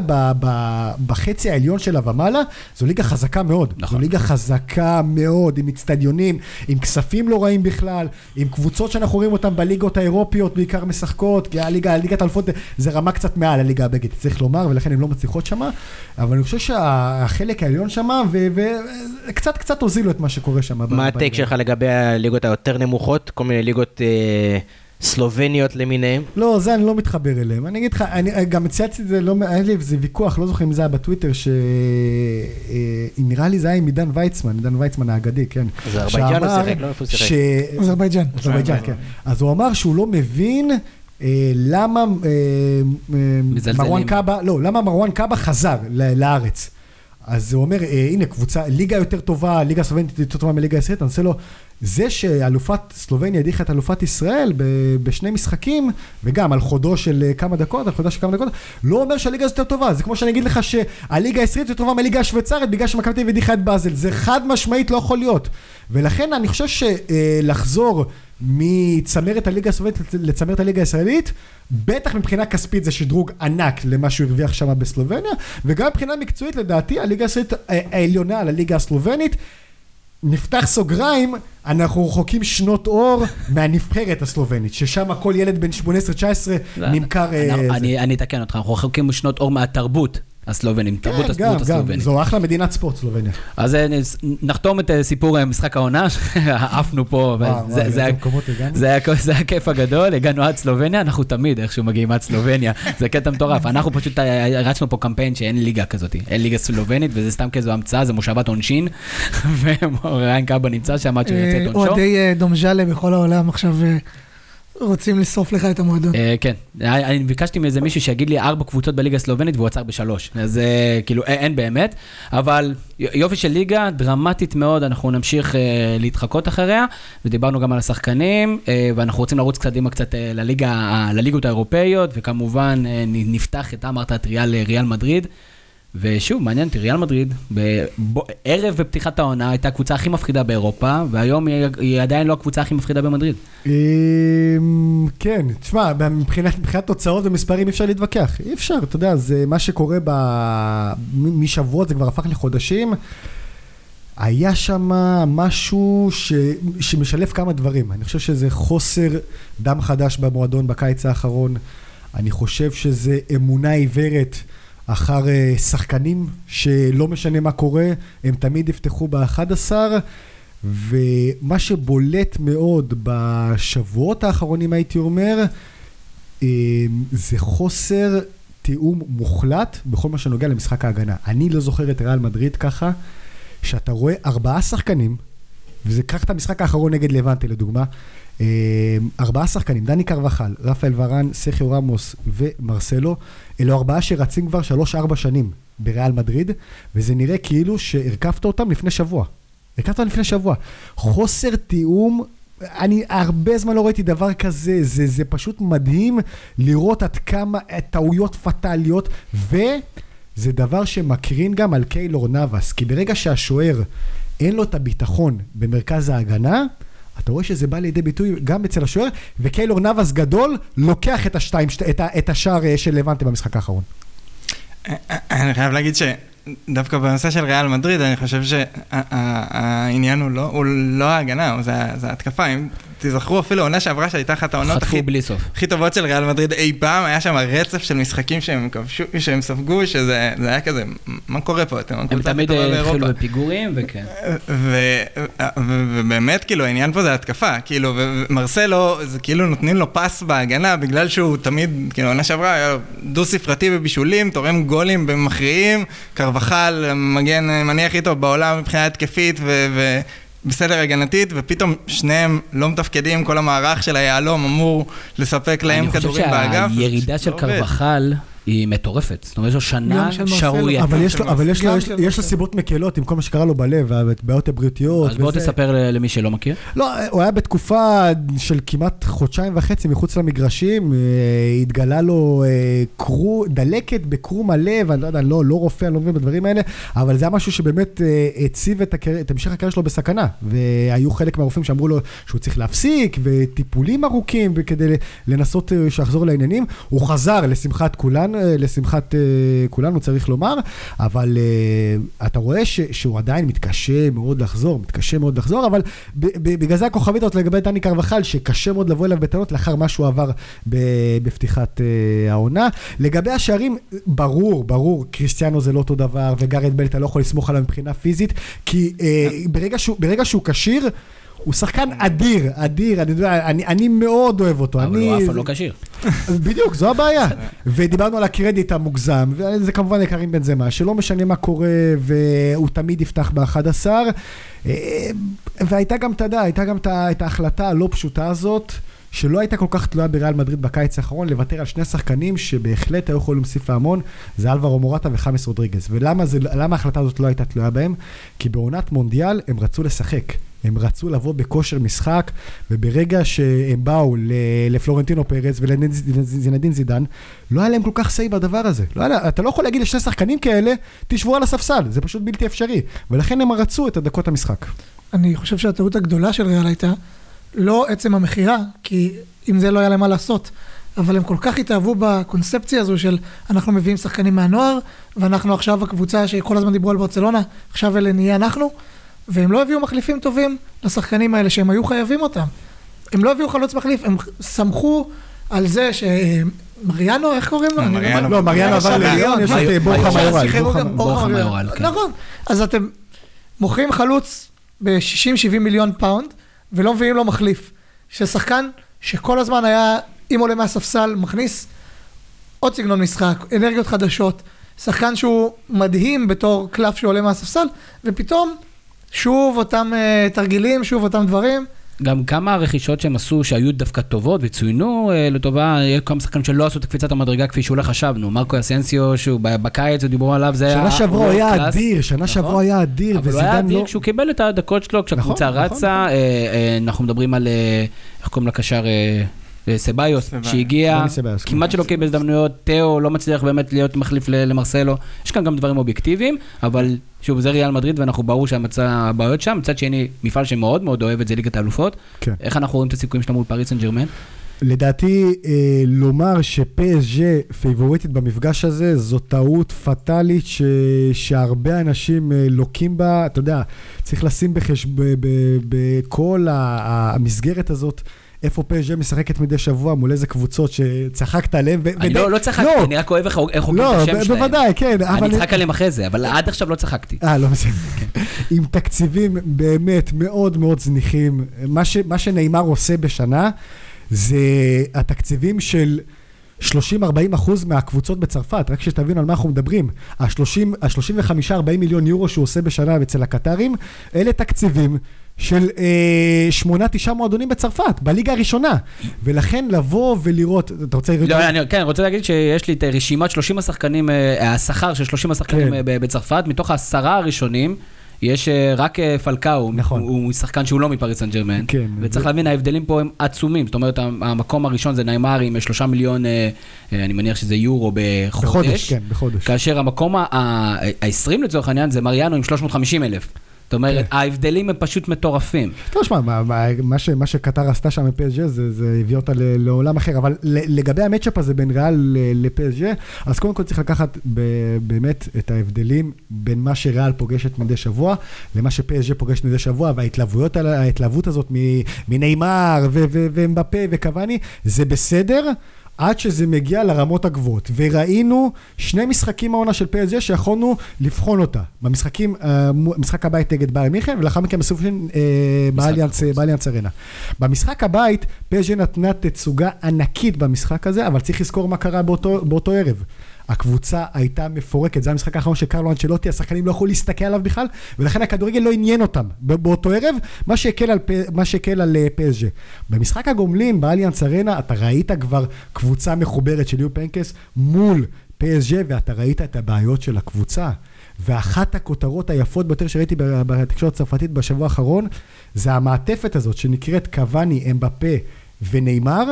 בחצי העליון שלה ומעלה, זו ליגה חזקה מאוד. נכון. זו ליגה חזקה מאוד, עם אצטדיונים, עם כספים לא רעים בכלל, עם קבוצות שאנחנו רואים אותן בליגות האירופיות בעיקר משחקות, כי הליגת האלופות זה רמה קצת מעל הליגה הבלגית, צריך לומר, ולכן הן לא מצליחות שמה. אבל אני חושב שהחלק העליון שמה, וקצת קצת הוזילו את מה שקורה שם. מה הטייק שלך לגבי הליגות היותר נמוכות? כל מיני ליגות אה, סלובניות למיניהן? לא, זה אני לא מתחבר אליהם. אני אגיד לך, אני גם צייצתי את זה, לא, היה לי איזה ויכוח, לא זוכר אם זה היה בטוויטר, ש... אה, נראה לי זה היה עם עידן ויצמן, עידן ויצמן האגדי, כן. אזרבייג'ן הוא שיחק, לא איפה הוא שיחק? אזרבייג'אן. אזרבייג'אן, כן. אז הוא אמר שהוא לא מבין אה, למה אה, אה. מרואן קאבה, לא, למה מרואן קאבה חזר ל- לארץ. אז הוא אומר, אה, הנה קבוצה, ליגה יותר טובה, ליגה סלובנית יותר טובה מליגה ישראלית, אני עושה לו, זה שאלופת סלובניה הדיחה את אלופת ישראל בשני משחקים, וגם על חודו של אה, כמה דקות, על חודו של כמה דקות, לא אומר שהליגה הזאת יותר טובה. זה כמו שאני אגיד לך שהליגה הישראלית יותר טובה מהליגה השוויצרית, בגלל שמכבי תל אביב הדיחה את באזל. זה חד משמעית לא יכול להיות. ולכן אני חושב שלחזור מצמרת הליגה הסובייטית לצמרת הליגה הישראלית, בטח מבחינה כספית זה שדרוג ענק למה שהוא הרוויח שם בסלובניה, וגם מבחינה מקצועית לדעתי הליגה הישראלית אה, העליונה על הליגה הסלובנית. נפתח סוגריים, אנחנו רחוקים שנות אור מהנבחרת הסלובנית, ששם כל ילד בן 18-19 נמכר... אה, אני- אתקן אותך, אנחנו רחוקים משנות אור מהתרבות הסלובנים, תרבות כן, הספורט גם, גם, הסלובנית. זו אחלה מדינת ספורט, סלובניה. אז אה, נחתום את אה, סיפור אה, משחק העונה, עפנו פה, וואו, וזה- וואו, זה היה-? זה היה- זה היה הכיף הגדול, הגענו עד סלובניה, אנחנו תמיד איכשהו מגיעים עד סלובניה, זה קטע מטורף. אנחנו פשוט הרצנו פה קמפיין שאין ליגה כזאת, אין ליגה סלובנית, וזה סתם כאיזו המצאה, זה מושבת עונשין, וריין קאבה נמצא שם עד שהוא יוצא את עונשו. אוהדי דומז'אלה בכל העולם עכשיו רוצים לשרוף לך את המועדון. אה, כן, אני ביקשתי מאיזה מישהו שיגיד לי ארבע קבוצות בליגה הסלובנית והוא עצר בשלוש. אז אה, כאילו אה, אין באמת, אבל יופי של ליגה, דרמטית מאוד, אנחנו נמשיך להתחקות אחריה, ודיברנו גם על השחקנים, ואנחנו רוצים לרוץ קדימה קצת לליגות האירופאיות, וכמובן נפתח, אתה אמרת את ריאל, ריאל מדריד. ושוב, מעניין אותי, ריאל מדריד, בב- ערב בפתיחת העונה הייתה הקבוצה הכי מפחידה באירופה, והיום היא, היא עדיין לא הקבוצה הכי מפחידה במדריד. אמ, כן, תשמע, מבחינת מבחינת תוצאות ומספרים אי אפשר להתווכח. אי אפשר, אתה יודע, זה מה שקורה ב... משבועות, זה כבר הפך לחודשים. היה שם משהו ש... שמשלב כמה דברים. אני חושב שזה חוסר דם חדש במועדון בקיץ האחרון. אני חושב שזה אמונה עיוורת אחר אה, שחקנים שלא משנה מה קורה, הם תמיד יפתחו ב-11. ומה שבולט מאוד בשבועות האחרונים, הייתי אומר, אה, זה חוסר תיאום מוחלט בכל מה שנוגע למשחק ההגנה. אני לא זוכר את ריאל מדריד ככה, שאתה רואה ארבעה שחקנים, וזה, קח את המשחק האחרון נגד לבנטה לדוגמה, ארבעה שחקנים, דני קרבחל, רפאל ורן, סחיו רמוס ומרסלו, אלו ארבעה שרצים כבר שלוש-ארבע שנים בריאל מדריד, וזה נראה כאילו שהרכבת אותם לפני שבוע. הרכבת אותם לפני שבוע. חוסר תיאום, אני הרבה זמן לא ראיתי דבר כזה, זה, זה פשוט מדהים לראות עד כמה טעויות פטאליות, וזה דבר שמקרין גם על קיילור נאבס, כי ברגע שהשוער אין לו את הביטחון במרכז ההגנה, אתה רואה שזה בא לידי ביטוי גם אצל השוער, וקיילור נאבס גדול לוקח את, השתיים, שת- את, את השער אה, של לבנטה במשחק האחרון. אני חייב להגיד שדווקא בנושא של ריאל מדריד, אני חושב שהעניין הוא לא, הוא לא ההגנה, זה ההתקפה. אם תזכרו אפילו עונה שעברה שהייתה אחת העונות הכי. הכי טובות של ריאל מדריד אי פעם, היה שם רצף של משחקים שהם כבשו, שהם ספגו, שזה זה היה כזה, מה קורה פה? אתם הם הקבוצה הכי תמיד טובה אה, באירופה. התחילו בפיגורים, וכן. ו- ו- ובאמת, כאילו, העניין פה זה התקפה, כאילו, ו- ומרסלו, זה כאילו נותנים לו פס בהגנה, בגלל שהוא תמיד, כאילו, עונה שעברה היה דו-ספרתי בבישולים, תורם גולים במכריעים, קרבחל, מגן ימני הכי טוב בעולם מבחינה התקפית, ו... בסדר הגנתית, ופתאום שניהם לא מתפקדים, כל המערך של היהלום אמור לספק להם אני חושב כדורים באגף. שהירידה של לא. קרבחל היא מטורפת. זאת אומרת, לו שנה. שערורייה. אבל יש לו, אבל יש לו, גם יש, יש לו מרסלו. סיבות מקלות עם כל מה שקרה לו בלב, והבעיות הבריאותיות. אז בוא וזה. תספר ל- למי שלא מכיר. לא, הוא היה בתקופה של כמעט חודשיים וחצי מחוץ למגרשים, אה, התגלה לו אה, קרו, דלקת בקרום הלב, אני לא יודע, לא, לא רופא, אני לא מבין בדברים האלה, אבל זה היה משהו שבאמת אה, הציב את, הקר... את המשך הקריירה שלו בסכנה. והיו חלק מהרופאים שאמרו לו שהוא צריך להפסיק, וטיפולים ארוכים כדי לנסות שיחזור לעניינים. הוא חזר לשמחת כולן, אה, לשמחת אה, כולנו, צריך לומר, אבל אה, אתה רואה ש, שהוא עדיין מתקשה מאוד לחזור, מתקשה מאוד לחזור, אבל בגלל זה הכוכבית הזאת לגבי דני קרבחל, שקשה מאוד לבוא אליו בטענות לאחר מה שהוא עבר בפתיחת אה, העונה. לגבי השערים, ברור, ברור, קריסטיאנו זה לא אותו דבר, וגארד בל אתה לא יכול לסמוך עליו מבחינה פיזית, כי אה, שהוא, ברגע שהוא כשיר, הוא שחקן אדיר, אדיר, אני, אני, אני מאוד אוהב אותו. אבל אני, הוא אף פעם לא כשיר. בדיוק, זו הבעיה. ודיברנו על הקרדיט המוגזם, וזה כמובן יקרים בן זמה, שלא משנה מה קורה, והוא תמיד יפתח ב-11. והייתה גם, אתה יודע, הייתה גם את ההחלטה הלא פשוטה הזאת, שלא הייתה כל כך תלויה בריאל מדריד בקיץ האחרון, לוותר על שני שחקנים שבהחלט היו יכולים להוסיף להמון, זה אלברו מורטה וחמאס רודריגז. ולמה זה, ההחלטה הזאת לא הייתה תלויה בהם? כי בעונת מונדיאל הם רצו לשחק. הם רצו לבוא בכושר משחק, וברגע שהם באו לפלורנטינו פרץ ולזינדין זידן, לא היה להם כל כך סיי בדבר הזה. לא היה, אתה לא יכול להגיד לשני שחקנים כאלה, תשבו על הספסל, זה פשוט בלתי אפשרי. ולכן הם רצו את הדקות המשחק. אני חושב שהטעות הגדולה של ריאל הייתה לא עצם המכירה, כי עם זה לא היה להם מה לעשות, אבל הם כל כך התאהבו בקונספציה הזו של אנחנו מביאים שחקנים מהנוער, ואנחנו עכשיו הקבוצה שכל הזמן דיברו על ברצלונה, עכשיו אלה נהיה אנחנו, והם לא הביאו מחליפים טובים לשחקנים האלה שהם היו חייבים אותם. הם לא הביאו חלוץ מחליף, הם סמכו על זה מריאנו, איך קוראים לו? אני לא- מריאנו. לא, מריאנו עבר. לליון, יש את אה, בורחה מיורל. בורחה- מיורל. כן. נכון. אז אתם מוכרים חלוץ ב-60-70 מיליון פאונד, ולא מביאים לו מחליף. ששחקן שכל הזמן היה, אם עולה מהספסל, מכניס עוד סגנון משחק, אנרגיות חדשות. שחקן שהוא מדהים בתור קלף שעולה מהספסל, ופתאום שוב אותם אה, תרגילים, שוב אותם דברים. גם כמה רכישות שהם עשו שהיו דווקא טובות וצוינו אה, לטובה, היו כמה שחקנים שלא עשו את קפיצת המדרגה כפי שאולי חשבנו. מרקו אסנסיו, שהוא בקיץ, דיברו עליו, זה שנה שעברה הוא היה class. אדיר, שנה נכון. שעברה הוא היה אדיר, אבל הוא היה וזידן אדיר לא... כשהוא קיבל את הדקות שלו, כשהקבוצה נכון, נכון, רצה, אה, אה, אנחנו מדברים על, אה, איך קוראים לקשר, אה, אה, סביוס. שהגיע. כמעט שלא קיבל הזדמנויות, תאו לא מצליח באמת להיות מחליף למרסלו, יש כאן גם דברים אובייקטיביים, אבל שוב, זה ריאל מדריד ואנחנו ברור שהמצא הבעיות שם, מצד שני, מפעל שמאוד מאוד אוהב את זה, ליגת האלופות, כן. איך אנחנו רואים את הסיכויים שלנו מול פריס סן ג'רמן? לדעתי, אה, לומר שפסג' פייבוריטית במפגש הזה, זו טעות פטאלית ש... שהרבה אנשים אה, לוקים בה. אתה יודע, צריך לשים בחש... ב... ב... בכל המסגרת הזאת. איפה פסג' משחקת מדי שבוע, מול איזה קבוצות שצחקת עליהן. אני לא לא צחקתי, אני רק אוהב איך הוגים לא, את השם ב- שלהם. בוודאי, כן. אני אצחק עליהם אחרי זה, אבל עד עכשיו לא צחקתי. אה, לא בסדר. עם תקציבים באמת מאוד מאוד זניחים. מה, שנאמר עושה בשנה, זה התקציבים של 30-40 אחוז מהקבוצות בצרפת, רק שתבינו על מה אנחנו מדברים. ה-35-40 מיליון יורו שהוא עושה בשנה אצל הקטרים, אלה תקציבים של אה, שמונה, תשעה מועדונים בצרפת, בליגה הראשונה. ולכן לבוא ולראות, אתה רוצה... לא, אני כן, רוצה להגיד שיש לי את רשימת 30 השחקנים, אה, השכר של 30 השחקנים כן. אה, בצרפת, מתוך העשרה הראשונים, יש רק פלקאו, נכון. הוא הוא שחקן שהוא לא מפריס סן ג'רמן, כן, וצריך ו- להבין, ההבדלים פה הם עצומים, זאת אומרת, המ- המקום הראשון זה נעימר עם שלושה מיליון, אני מניח שזה יורו בחודש, בחודש, כן, בחודש. כאשר המקום ה-20 לצורך העניין זה מריאנו עם 350 אלף. זאת אומרת, כן. ההבדלים הם פשוט מטורפים. טוב, שמע, מה, שקטר עשתה שם בפסג' זה, זה הביא אותה לעולם אחר, אבל לגבי המצ'אפ הזה בין ריאל ל- לפסג', אז קודם כל צריך לקחת ב, באמת את ההבדלים בין מה שריאל פוגשת מדי שבוע, למה שפסג' פוגשת מדי שבוע, וההתלהבויות, על- ההתלהבות הזאת מ- מנאמר ו- ו- ומבפה וקוואני, זה בסדר. עד שזה מגיע לרמות הגבוהות. וראינו שני משחקים העונה של פסג' שיכולנו לבחון אותה. במשחקים, אה, משחק הבית נגד באייר מיכן, ולאחר מכן בסופין אה, באליאנס. באליאנס ארנה. במשחק הבית, פסג' נתנה תצוגה ענקית במשחק הזה, אבל צריך לזכור מה קרה באותו, באותו ערב. הקבוצה הייתה מפורקת, זה המשחק האחרון של קרלו אנצ'לוטי, השחקנים לא יכלו להסתכל עליו בכלל, ולכן הכדורגל לא עניין אותם באותו ערב, מה שהקל על, מה שהקל על אה, פסג'. במשחק הגומלין באליאנס ארנה, אתה ראית כבר קבוצה מחוברת של יו פנקס מול פסג' ואתה ראית את הבעיות של הקבוצה. ואחת הכותרות היפות ביותר שראיתי בתקשורת הצרפתית בשבוע האחרון, זה המעטפת הזאת שנקראת קוואני, אמבפה ונאמר,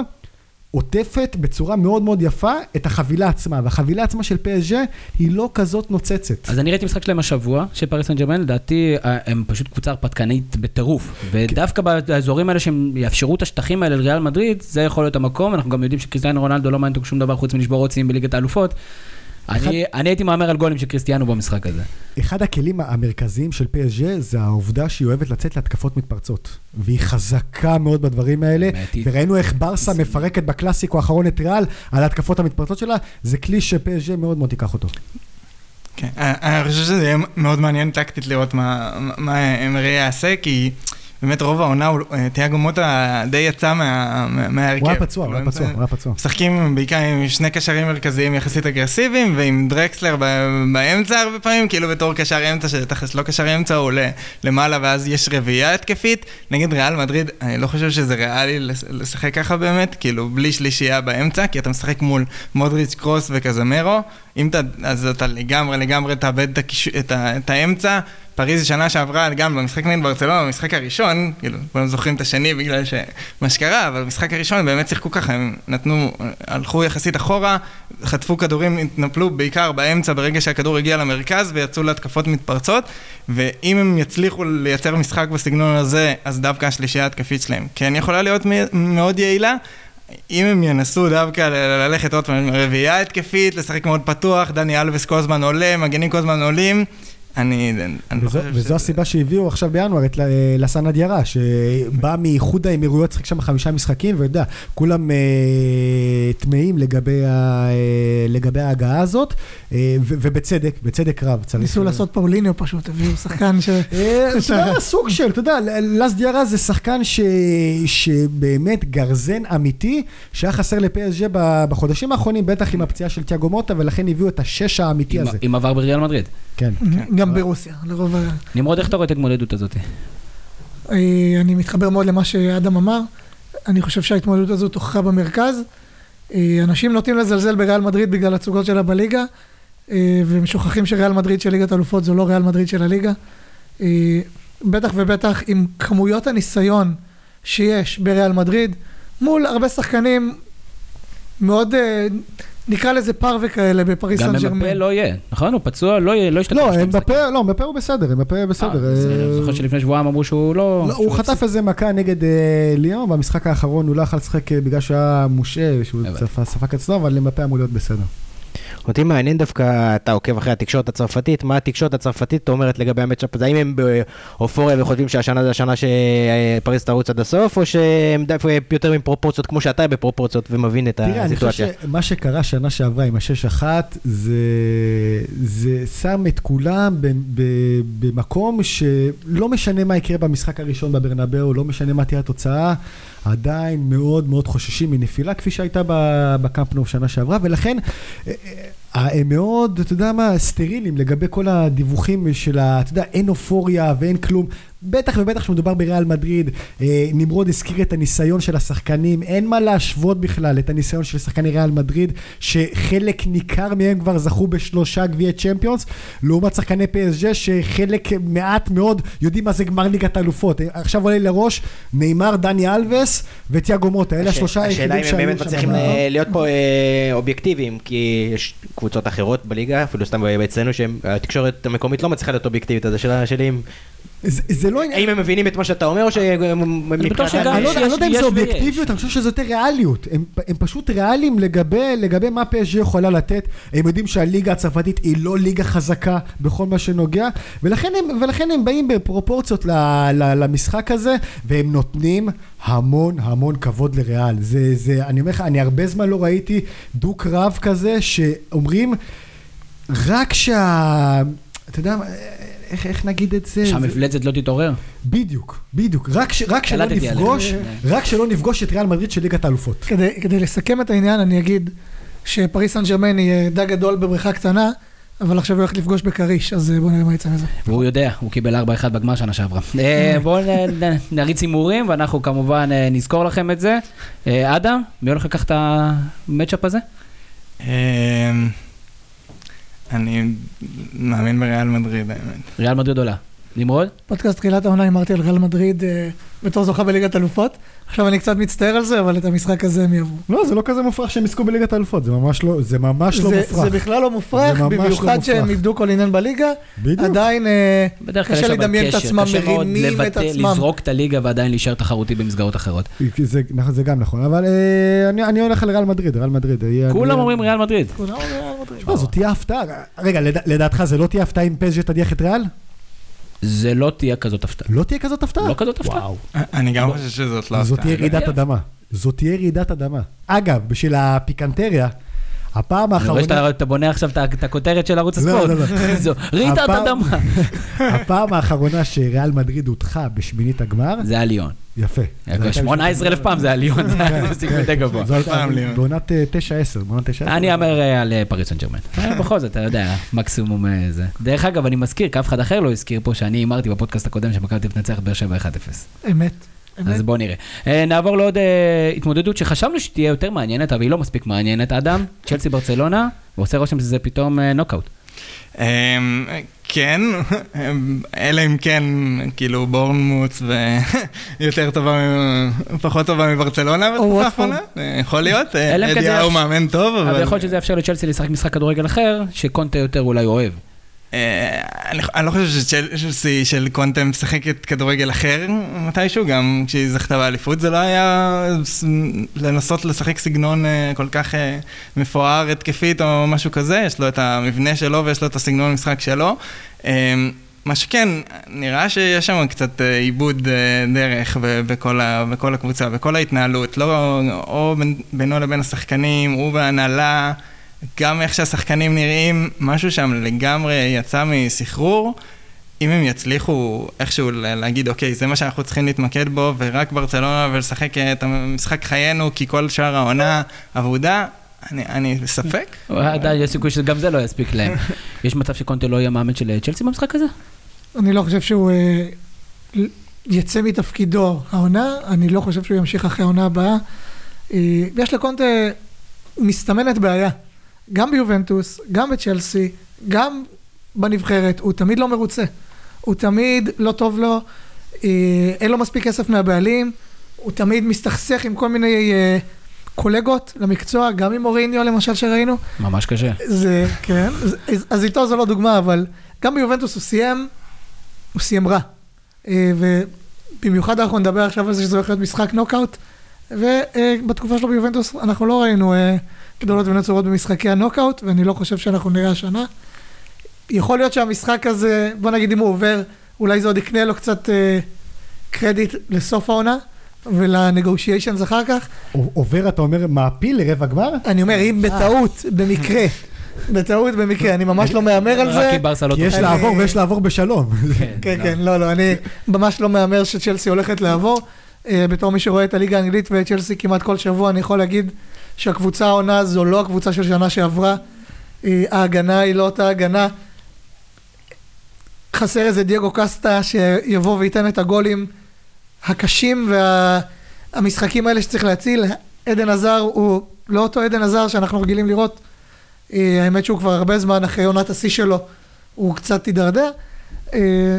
עוטפת בצורה מאוד מאוד יפה את החבילה עצמה, והחבילה עצמה של PSG היא לא כזאת נוצצת. אז אני ראיתי משחק שלהם השבוע, של פריס סן ג'רמן, לדעתי אה, הם פשוט קבוצה הרפתקנית בטירוף. ודווקא באזורים האלה שהם יאפשרו את השטחים האלה לריאל מדריד, זה יכול להיות המקום, אנחנו גם יודעים שקריסטיאנו רונלדו לא מעניין אותו שום דבר חוץ מלשבור רוצים בליגת האלופות. אני אני הייתי מהמר על גולים של קריסטיאנו במשחק הזה. אחד הכלים המרכזיים של PSG זה העובדה שהיא אוהבת לצאת להתקפות מתפרצות. והיא חזקה מאוד בדברים האלה, וראינו איך ברסה זה- מפרקת בקלאסיקו האחרון את ריאל על ההתקפות המתפרצות שלה, זה כלי שפסג' מאוד מאוד תיקח אותו. כן, אני אני חושב שזה יהיה מאוד מעניין טקטית לראות מה, מה אמרי יעשה, כי באמת רוב העונה, אה, תיאגו מוטה די יצא מה- מה- מההרכב. הוא היה פצוע, הוא היה פצוע, הוא היה פצוע. משחקים בעיקר עם שני קשרים מרכזיים יחסית אגרסיביים, ועם דרקסלר באמצע הרבה פעמים, כאילו בתור קשר אמצע, שתכלס לא קשר אמצע, הוא עולה למעלה ואז יש רביעייה התקפית. נגד ריאל מדריד, אני לא חושב שזה ריאלי לש- לשחק ככה באמת, כאילו בלי שלישייה באמצע, כי אתה משחק מול מודריץ', קרוס וקזמרו. אם אתה, אז אתה לגמרי לגמרי תאבד את, הקיש... את, ה... את האמצע. פריז שנה שעברה, גם במשחק נגד ברצלונה, במשחק הראשון, כאילו, כולם זוכרים את השני בגלל ש... מה שקרה, אבל במשחק הראשון באמת שיחקו ככה, הם נתנו, הלכו יחסית אחורה, חטפו כדורים, התנפלו בעיקר באמצע ברגע שהכדור הגיע למרכז ויצאו להתקפות מתפרצות, ואם הם יצליחו לייצר משחק בסגנון הזה, אז דווקא השלישייה ההתקפית שלהם כן יכולה להיות מאוד יעילה. אם הם ינסו דווקא ללכת עוד פעם, רביעייה התקפית, לשחק מאוד פתוח, דני אלווס כל הזמן עולה, מגנים כל הזמן עולים, אני, אני לא וזו, חושב וזו שזה- הסיבה שהביאו עכשיו בינואר את ל- לסן אדיארה, שבא מאיחוד האמירויות, שיחק שם חמישה משחקים, ואתה יודע, כולם אה, טמאים לגבי, ה- אה, לגבי ההגעה הזאת, אה, ו- ובצדק, בצדק רב. צריך- ניסו לעשות פאוליניו פשוט, הביאו שחקן ש... אה, סוג של, אתה יודע, לס דיארה זה שחקן ש... שבאמת גרזן אמיתי, שהיה חסר לפסג' בחודשים האחרונים, בטח עם הפציעה של תיאגו מוטה, ולכן הביאו את השש האמיתי עם- הזה. עם עבר בריאל מדריד. כן. גם ברוסיה, לרוב ה... נמרוד, איך אתה רואה את ההתמודדות הזאת? אה, אני מתחבר מאוד למה שאדם אמר. אני חושב שההתמודדות הזאת הוכחה במרכז. אה, אנשים נוטים לזלזל בריאל מדריד בגלל התצוגות שלה בליגה, אה, והם שוכחים שריאל מדריד של ליגת אלופות זו לא ריאל מדריד של הליגה. בטח ובטח עם כמויות הניסיון שיש בריאל מדריד, מול הרבה שחקנים מאוד, נקרא לזה פרווה כאלה בפריס גם סן ג'רמן. מבפה לא יהיה, נכון? הוא פצוע, לא יהיה, לא ישתתף. לא, משחקים. לא, אמבפה הוא בסדר, אמבפה בסדר. אה, בסדר, אה, אני זוכר שלפני שבועיים אמרו שהוא לא... לא, הוא חטף איזה מכה נגד אה, ליאון, במשחק האחרון הוא לא יכול לשחק אה, בגלל שהוא היה מושעה, שהוא ספג אצלו, אבל אמבפה אמור להיות בסדר. אותי מעניין דווקא, אתה עוקב אחרי התקשורת הצרפתית, מה התקשורת הצרפתית אומרת לגבי המצ'אפ הזה? האם הם באופוריה וחושבים שהשנה זה השנה שפריז תרוץ עד הסוף, או שהם דווקא יותר עם פרופורציות, כמו שאתה בפרופורציות ומבין את תראה, אני חושב הסיטואציה? שמה שקרה שנה שעברה עם ה-6-1, זה, זה שם את כולם ב, ב, במקום שלא משנה מה יקרה במשחק הראשון בברנבאו, לא משנה מה תהיה התוצאה, עדיין מאוד מאוד חוששים מנפילה, כפי שהייתה ב- בקמפנו שנה שעברה, ולכן... אה, הם מאוד, אתה יודע מה, סטרילים לגבי כל הדיווחים של ה... אתה יודע, אין אופוריה ואין כלום. בטח ובטח כשמדובר בריאל מדריד, אה, נמרוד הזכיר את הניסיון של השחקנים, אין מה להשוות בכלל את הניסיון של שחקני ריאל מדריד, שחלק ניכר מהם כבר זכו בשלושה גביעי צ'מפיונס, לעומת שחקני PSG שחלק מעט מאוד יודעים מה זה גמר ליגת האלופות. אה, עכשיו עולה לראש נאמר, דני אלווס ותיאגו מוטה, אלה השלושה השאלה היחידים אם הם שהיו באמת שם. מצליחים. אה, להיות פה אובייקטיביים, כי יש קבוצות אחרות בליגה, אפילו סתם אצלנו, שהתקשורת המקומית לא מצליחה להיות אובייקטיבית, אז השאלה שלי אם... זה- לא. האם הם מבינים את מה שאתה אומר, או שהם... בטוח שגם- אני לא יודע- אני לא יודע אם זה. אובייקטיביות, אני חושב שזה יותר ריאליות. הם, פשוט ריאליים לגבי, מה PSG יכולה לתת. הם יודעים שהליגה הצרפתית היא לא ליגה חזקה בכל מה שנוגע, ולכן הם, באים בפרופורציות למשחק הזה, והם נותנים המון המון כבוד לריאל. זה, זה, אני אומר לך, אני הרבה זמן לא ראיתי דו-קרב כזה, שאומרים, רק שה... אתה יודע, מה, איך, איך נגיד את זה? זה- שהמפלצת לא תתעורר. בדיוק, בדיוק. רק, ש, רק שלא. נפגוש. רק שלא נפגוש את ריאל מדריד של ליגת האלופות. כדי, כדי לסכם את העניין, אני אגיד שפריס סן ג'רמן היא דג גדול בבריכה קטנה, אבל עכשיו הוא הולך לפגוש בכריש, אז אה, בואו נראה מה יצא מזה. והוא יודע, הוא קיבל 4-1 בגמר שנה שעברה. אה, בואו נריץ הימורים, ואנחנו כמובן אה, נזכור לכם את זה. אדם, מי הולך לקחת את המצ'אפ הזה? אני מאמין בריאל מדריד, האמת. ריאל מדריד עולה. נמרוד? פודקאסט תחילת העונה אמרתי על ריאל מדריד אה, בתור זוכה בליגת אלופות. עכשיו אני קצת מצטער על זה, אבל את המשחק הזה הם יעברו. לא, זה לא כזה מופרך שהם יזכו בליגת האלופות, זה ממש לא, זה ממש לא זה, מופרך. זה בכלל לא מופרך, לא במיוחד מופרך. שהם איבדו כל עניין בליגה. בדיוק. עדיין אה, קשה לדמיין את עצמם, מרימים את עצמם. לזרוק את הליגה ועדיין להישאר תחרותי במסגרות אחרות. זה, נכון, זה גם נכון, אבל אה, אני, אני הולך על ריאל מדריד, ריאל מדריד. אה, כולם אומרים ריאל מדריד. כולם אומרים ריאל מדריד. לא, זאת תהיה הפתעה. רגע, לד, לדעתך זה לא תהיה הפתעה אם פז'ה תדיח את ריאל? זה לא תהיה כזאת הפתעה. לא תהיה כזאת הפתעה? לא כזאת הפתעה. וואו. אני גם חושב שזאת לא זאת הפתעה. תהיה רעידת אדמה. זאת תהיה רעידת אדמה. אגב, בשביל הפיקנטריה, הפעם אני רואה האחרונה... שאתה אתה בונה עכשיו את הכותרת של ערוץ לא, הספורט. לא, לא. זו רעידת אדמה. הפעם האחרונה שריאל מדריד הודחה בשמינית הגמר, זה היה ליון. יפה. זה הייתה 18 אלף פעם זה היה ליון, זה היה סיכוי די גבוה. זו הייתה. בעונת אה, 9-10, בעונת 9-10. אני אאמר אה, על אה, פריס סן ג'רמן. אה, בכל זאת, אתה יודע, מקסימום אה, זה. דרך אגב, אני מזכיר, כי אף אחד אחר לא הזכיר פה, שאני הימרתי בפודקאסט הקודם שמכבי תנצח באר שבע 1-0. אמת. אז בואו נראה. אה, נעבור לעוד אה, התמודדות שחשבנו שתהיה יותר מעניינת, אבל היא לא מספיק מעניינת, אדם. צ'לסי ברצלונה, ועושה רושם שזה פתאום אה, נוקאוט. אמ, כן, אמ, אלא אם כן, כאילו בורנמוץ ויותר טובה, פחות טובה מברצלונה בתקופה. האחרונה, אה, יכול להיות, אה, כן אדי האו יאפ- מאמן טוב, אבל אבל... יכול להיות שזה יאפשר לצ'לסי לשחק משחק כדורגל אחר, שקונטה יותר אולי אוהב. אה, אני, לא חושב שצ'לסי של קונטה משחקת כדורגל אחר מתישהו, גם כשהיא זכתה באליפות זה לא היה לנסות לשחק סגנון אה, כל כך אה, מפואר התקפית או משהו כזה, יש לו את המבנה שלו ויש לו את הסגנון המשחק שלו. מה שכן, נראה שיש שם קצת עיבוד דרך בכל, ה, בכל הקבוצה, בכל ההתנהלות, לא, או בינו לבין השחקנים, הוא בהנהלה. גם איך שהשחקנים נראים, משהו שם לגמרי יצא מסחרור. אם הם יצליחו איכשהו להגיד, אוקיי, זה מה שאנחנו צריכים להתמקד בו, ורק ברצלונה ולשחק את המשחק חיינו, כי כל שאר העונה אבודה, אני, אני בספק. עדיין יש סיכוי שגם זה לא יספיק להם. יש מצב שקונטה לא יהיה מאמן של צ'לסי במשחק הזה? אני לא חושב שהוא אה, יצא מתפקידו העונה, אני לא חושב שהוא ימשיך אחרי העונה הבאה. אה, יש לקונטה, מסתמנת בעיה. גם ביובנטוס, גם בצ'לסי, גם בנבחרת, הוא תמיד לא מרוצה. הוא תמיד לא טוב לו, אה, אין לו מספיק כסף מהבעלים, הוא תמיד מסתכסך עם כל מיני אה, קולגות למקצוע, גם עם אוריניו למשל שראינו. ממש קשה. זה, כן, אז, אז איתו זו לא דוגמה, אבל גם ביובנטוס הוא סיים, הוא סיים רע. אה, ובמיוחד אנחנו נדבר עכשיו על זה שזה הולך להיות משחק נוקאוט, ובתקופה שלו ביובנטוס אנחנו לא ראינו... אה, גדולות ונצורות במשחקי הנוקאוט, ואני לא חושב שאנחנו נראה השנה. יכול להיות שהמשחק הזה, בוא נגיד אם הוא עובר, אולי זה עוד יקנה לו קצת אה, קרדיט לסוף העונה. ול negotiations אחר כך. עובר, אתה אומר, מעפיל לרבע גמר? אני אומר, אם בטעות, במקרה, בטעות במקרה, אני ממש לא מהמר על זה. רק כי ברסה לא כי יש לעבור ויש לעבור בשלום. כן, כן, כן, לא, לא, אני ממש לא מהמר שצ'לסי הולכת לעבור. אה, בתור מי שרואה את הליגה האנגלית ואת צ'לסי כמעט כל שבוע, אני יכול להגיד שהקבוצה העונה זו לא הקבוצה של שנה שעברה, אה, ההגנה היא לא אותה הגנה. חסר איזה דייגו קסטה שיבוא וייתן את הגולים הקשים והמשחקים האלה שצריך להציל. עדן עזר הוא לא אותו עדן עזר שאנחנו רגילים לראות. אה, האמת שהוא כבר הרבה זמן אחרי עונת השיא שלו, הוא קצת הידרדר. אה,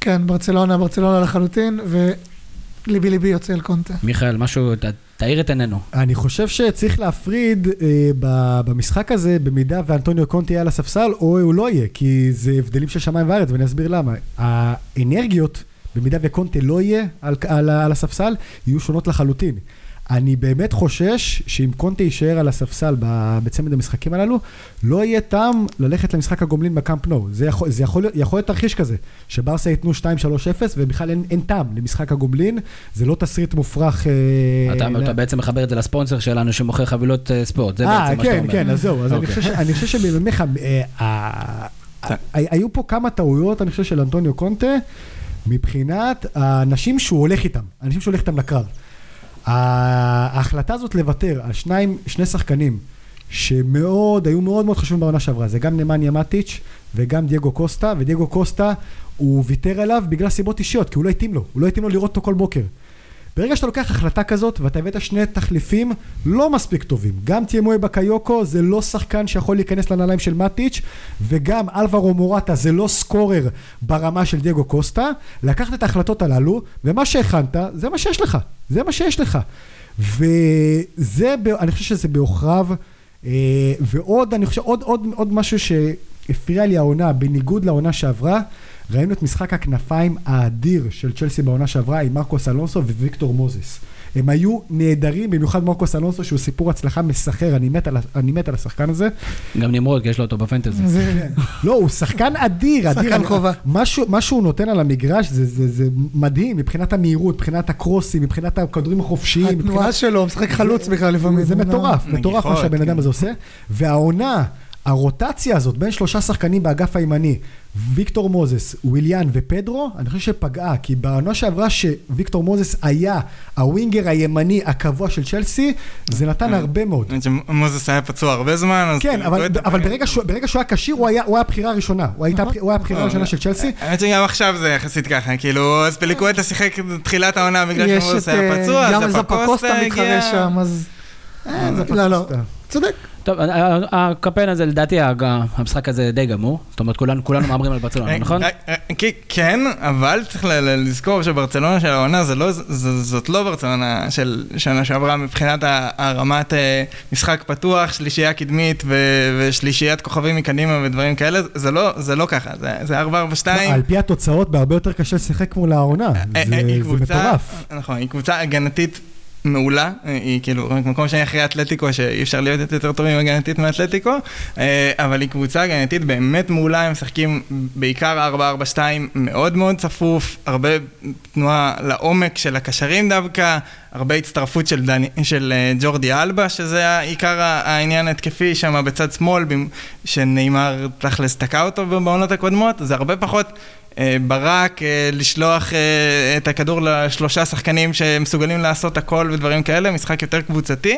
כן, ברצלונה, ברצלונה לחלוטין, וליבי ליבי יוצא אל קונטה. מיכאל, משהו, תאיר את עינינו. אני חושב שצריך להפריד אה, במשחק הזה, במידה ואנטוניו קונטי יהיה על הספסל, או הוא לא יהיה, כי זה הבדלים של שמיים וארץ, ואני אסביר למה. האנרגיות, במידה וקונטי לא יהיה על, על, על הספסל, יהיו שונות לחלוטין. אני באמת חושש שאם קונטה יישאר על הספסל בצמד המשחקים הללו, לא יהיה טעם ללכת למשחק הגומלין בקאמפ נו. זה יכול, זה יכול, יכול להיות תרחיש כזה, שברסה ייתנו 2-3-0 ובכלל אין, אין טעם למשחק הגומלין, זה לא תסריט מופרך. אה, אתה, לה... אתה בעצם מחבר את זה לספונסר שלנו שמוכר חבילות אה, ספורט, זה 아, בעצם כן, מה שאתה כן, אומר. כן, כן, אז זהו, אז okay. אני חושב שבאמת, היו פה כמה טעויות, אני חושב, של אנטוניו קונטה, מבחינת האנשים שהוא הולך איתם, האנשים שהוא הולך איתם לקרב. ההחלטה הזאת לוותר על שניים, שני שחקנים שמאוד, היו מאוד מאוד חשובים בעונה שעברה, זה גם נמניה מטיץ' וגם דייגו קוסטה, ודייגו קוסטה, הוא ויתר עליו בגלל סיבות אישיות, כי הוא לא התאים לו, הוא לא התאים לו לראות אותו כל בוקר. ברגע שאתה לוקח החלטה כזאת ואתה הבאת שני תחליפים לא מספיק טובים, גם תיאמוי בקיוקו זה לא שחקן שיכול להיכנס לנעליים של מטיץ' וגם אלברו מורטה זה לא סקורר ברמה של דייגו קוסטה, לקחת את ההחלטות הללו ומה שהכנת זה מה שיש לך, זה מה שיש לך. וזה, אני חושב שזה בעוכריו, אה, ועוד, אני חושב, עוד, עוד, עוד משהו שהפריע לי העונה, בניגוד לעונה שעברה, ראינו את משחק הכנפיים האדיר של צ'לסי בעונה שעברה עם מרקוס אלונסו וויקטור מוזס. הם היו נהדרים, במיוחד מרקוס אלונסו, שהוא סיפור הצלחה מסחר, אני מת על, אני מת על השחקן הזה. גם נמרוד, כי יש לו אותו בפנטזי. לא, הוא שחקן אדיר, אדיר. שחקן חובה. מה שהוא נותן על המגרש זה, זה, זה מדהים, מבחינת המהירות, מבחינת הקרוסים, מבחינת הכדורים החופשיים. התנועה מבחינת... שלו, משחק חלוץ בכלל לפעמים. זה מטורף, מטורף מה שהבן אדם הזה עושה. והעונה... הרוטציה הזאת בין שלושה שחקנים באגף הימני, ויקטור מוזס, וויליאן ופדרו, אני חושב שפגעה, כי בעונה שעברה שוויקטור מוזס היה הווינגר הימני הקבוע של צ'לסי, זה נתן כן. הרבה מאוד. מוזס היה פצוע הרבה זמן, אז... כן, אבל, אבל ברגע, שהוא, ברגע שהוא היה כשיר, הוא היה, הבחירה הראשונה. הוא, היה הבחירה הראשונה של צ'לסי. האמת שגם עכשיו זה יחסית ככה, כאילו, אז פליקואטה שיחק תחילת העונה בגלל שמוזס היה פצוע, אז הפקוסטה מתחרה שם, אז... אה, לא, לא, צודק. טוב, ה- ה- הקמפיין הזה, לדעתי, המשחק הזה די גמור. זאת אומרת, כולנו כולנו מהמרים על ברצלונה, נכון? אה, אה, אה, כן, אבל צריך לזכור שברצלונה של העונה לא, זאת לא ברצלונה של שנה שעברה מבחינת הרמת אה, משחק פתוח, שלישייה קדמית ו- ושלישיית כוכבים מקדימה ודברים כאלה, זה לא, זה לא ככה, זה- זה 4-4-2. על פי התוצאות, בהרבה יותר קשה לשחק מול העונה. אה, זה אה, מטורף. נכון, היא קבוצה הגנתית מעולה, אה, היא כאילו מקום שני אחרי אתלטיקו, שאי אפשר להיות יותר טובים הגנתית מאתלטיקו, אה, אבל היא קבוצה הגנתית באמת מעולה, הם משחקים בעיקר 4-4-2 מאוד מאוד צפוף, הרבה תנועה לעומק של הקשרים דווקא, הרבה הצטרפות של, דני, של אה, ג'ורדי אלבה, שזה עיקר העניין התקפי שם בצד שמאל, שנאמר תכלס תקע אותו בעונות הקודמות, זה הרבה פחות ברק, אה, לשלוח אה, את הכדור לשלושה שחקנים שמסוגלים לעשות הכל ודברים כאלה, משחק יותר קבוצתי.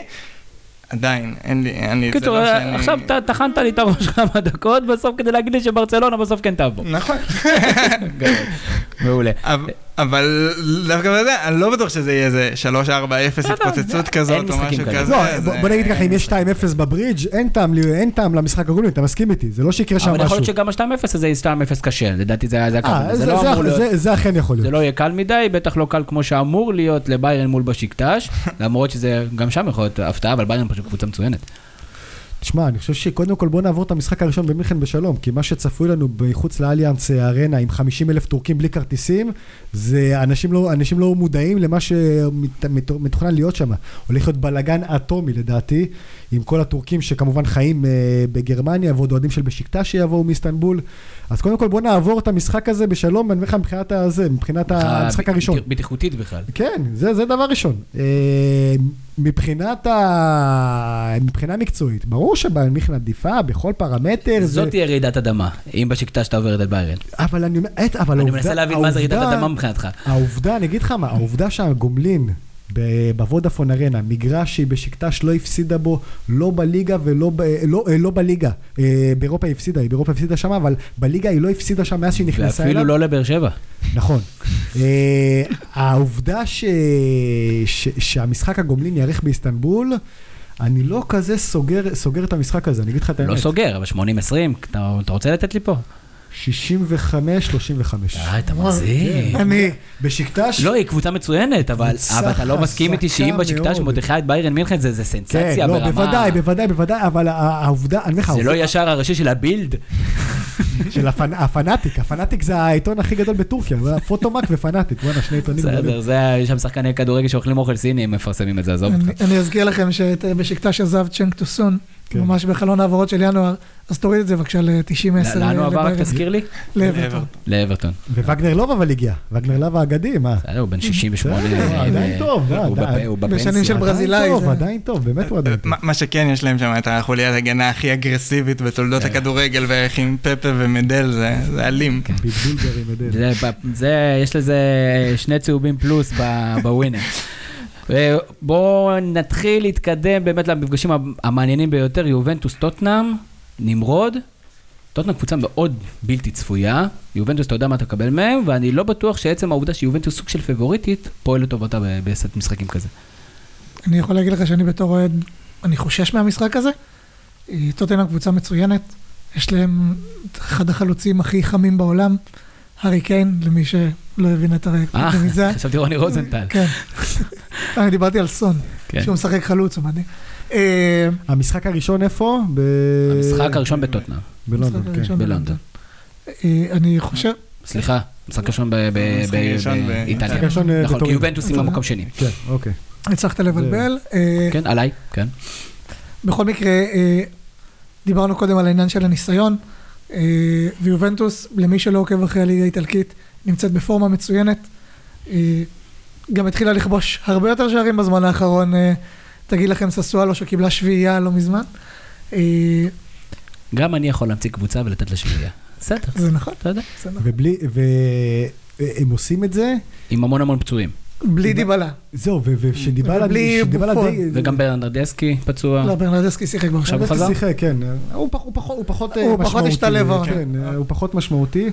עדיין, אין לי, לי, זה לא שאני... עכשיו ט- טחנת לי את הראש כמה דקות, בסוף כדי להגיד לי שברצלונה בסוף כן תעבור. נכון. מעולה. אבל- דווקא בזה, אני לא בטוח שזה יהיה איזה 3-4-0 התפוצצות כזאת או משהו. כזה. לא, זה- בוא נגיד ככה, אם יש 2-0 בברידג', אין טעם למשחק הגולמי, אתה מסכים איתי, זה לא שיקרה שם אבל יכול משהו. להיות שגם ה-2-0 הזה יהיה 2-0 קשה, לדעתי זה זה אה, הכוונה. זה- זה לא זה- אמור להיות... זה- זה אכן יכול זה להיות. לא יהיה קל מדי, בטח לא קל כמו שאמור להיות לביירן מול בשיקטש, למרות שזה גם שם יכול להיות הפתעה, אבל ביירן פשוט קבוצה מצוינת. תשמע, אני חושב שקודם כל בוא נעבור את המשחק הראשון במינכן בשלום, כי מה שצפוי לנו מחוץ לאליאנס ארנה עם 50 אלף טורקים בלי כרטיסים, זה אנשים לא, אנשים לא מודעים למה שמתוכנן להיות שם. הולך להיות בלאגן אטומי לדעתי, עם כל הטורקים שכמובן חיים אה, בגרמניה, ועוד אוהדים של בשקטה שיבואו מאיסטנבול. אז קודם כל בוא נעבור את המשחק הזה בשלום, אני אומר לך מבחינת הזה, מבחינת המשחק הראשון. בטיחותית בכלל. כן, זה, זה דבר ראשון. מבחינת ה... מבחינה מקצועית, ברור שבארן מינכן עדיפה בכל פרמטר. זה... זאת תהיה רעידת אדמה, אם בשיקטש אתה עוברת את ביירן. אבל אני אומר, אבל אני העובדה... מנסה להבין מה זה רעידת אדמה מבחינתך. העובדה, אני אגיד לך מה, העובדה שהגומלין בוודאפון ארנה, מגרש שהיא בשקטש לא הפסידה בו, לא בליגה ולא ב, לא, אה, לא בליגה. אה, באירופה היא הפסידה, היא באירופה הפסידה שם, אבל בליגה היא לא הפסידה שם מאז שהיא נכנסה אליו. ואפילו לא לבאר שבע. נכון. אה, העובדה ש... ש... שהמשחק הגומלין ייערך באיסטנבול, אני לא כזה סוגר, סוגר את המשחק הזה, אני אגיד לך את האמת. לא סוגר, אבל 80-20, אתה אתה רוצה לתת לי פה? 65, 35. אה, אתה מגזים. אני, בשקטש? לא, היא קבוצה מצוינת, אבל אתה לא מסכים איתי שאם בשקטש. מודחה את ביירן מינכן זה זה כן, סנסציה לא, ברמה... בוודאי, בוודאי, בוודאי, אבל העובדה, אני אומר לך, זה לא ישר הראשי של הבילד. של הפנ- הפנאטיק, הפנאטיק זה העיתון הכי גדול בטורקיה, זה פוטומק ופנאטיק, וואלה, שני עיתונים. בסדר, זה, יש שם שחקני כדורגל שאוכלים אוכל סיני, הם מפרסמים את זה, עזוב אותך. אני- אני אזכיר לכם שבשקטש עזב צ'נק טוסון, כן. ממש בחלון העברות של ינואר, אז תוריד את זה בבקשה ל-90-10 לאן הוא עבר, רק תזכיר לי? לאברטון. לאברטון. ווגנר לוב אבל הגיע, וגנר לוב האגדי, מה? בסדר, הוא בן 68. בסדר, אה, עדיין אה, טוב, אה, הוא עדיין. בפ- הוא בשנים בפנסיה. של ברזילאי, עדיין טוב, עדיין טוב, באמת הוא עדיין טוב. מה שכן, יש להם שם את החוליית הגנה הכי אגרסיבית בתולדות כן. הכדורגל, ואיך עם פפה ומדל, זה זה אלים. זה, יש לזה שני צהובים פלוס ב- בווינר. בואו נתחיל להתקדם באמת למפגשים המעניינים ביותר, יובנטוס טוטנאם, נמרוד. טוטנאם קבוצה מאוד בלתי צפויה, יובנטוס אתה יודע מה אתה מקבל מהם, ואני לא בטוח שעצם העובדה שיובנטוס סוג של פבוריטית, פועל לטובתה בסט משחקים כזה. אני יכול להגיד לך שאני בתור אוהד, אני חושש מהמשחק הזה. אה, טוטנאם קבוצה מצוינת, יש להם אחד החלוצים הכי חמים בעולם, הארי קיין, למי שלא הבין את אה, הרמיזה. חשבתי רוני רוזנטל. כן. אני דיברתי על סון, כן. שהוא משחק חלוץ, הוא מדהים. אה, המשחק הראשון איפה? המשחק הראשון בטוטנאם, בלונדון, כן. בלונדון. אה, אני חושב, סליחה, משחק ראשון באיטליה. המשחק הראשון, אה, נכון, כי. יובנטוס עם המקום שני. כן, אוקיי. הצלחת לבלבל. אה, כן, עליי, כן. בכל מקרה, אה, דיברנו קודם על העניין של הניסיון, אה, ויובנטוס, למי שלא עוקב אחרי הליגה האיטלקית, נמצאת בפורמה מצוינת. אה, גם התחילה לכבוש הרבה יותר שערים בזמן האחרון. אה, תגיד לכם ססואלו שקיבלה שביעייה לא מזמן. אה, גם אני יכול להמציא קבוצה ולתת לה שביעייה. בסדר, זה נכון, אתה יודע. נכון. ובלי, והם עושים את זה, עם המון המון פצועים. בלי דיבלה. זהו, ו- ושדיבלה ובלי שדיבלה בופון. די... וגם ברנרדסקי פצוע. לא, ברנרדסקי שיחק עכשיו ברשת. הוא חזר? שיחק, כן. הוא פח- הוא פחות- אה, הוא פחות משמעותי. השתלב. כן, אה, הוא פחות משמעותי.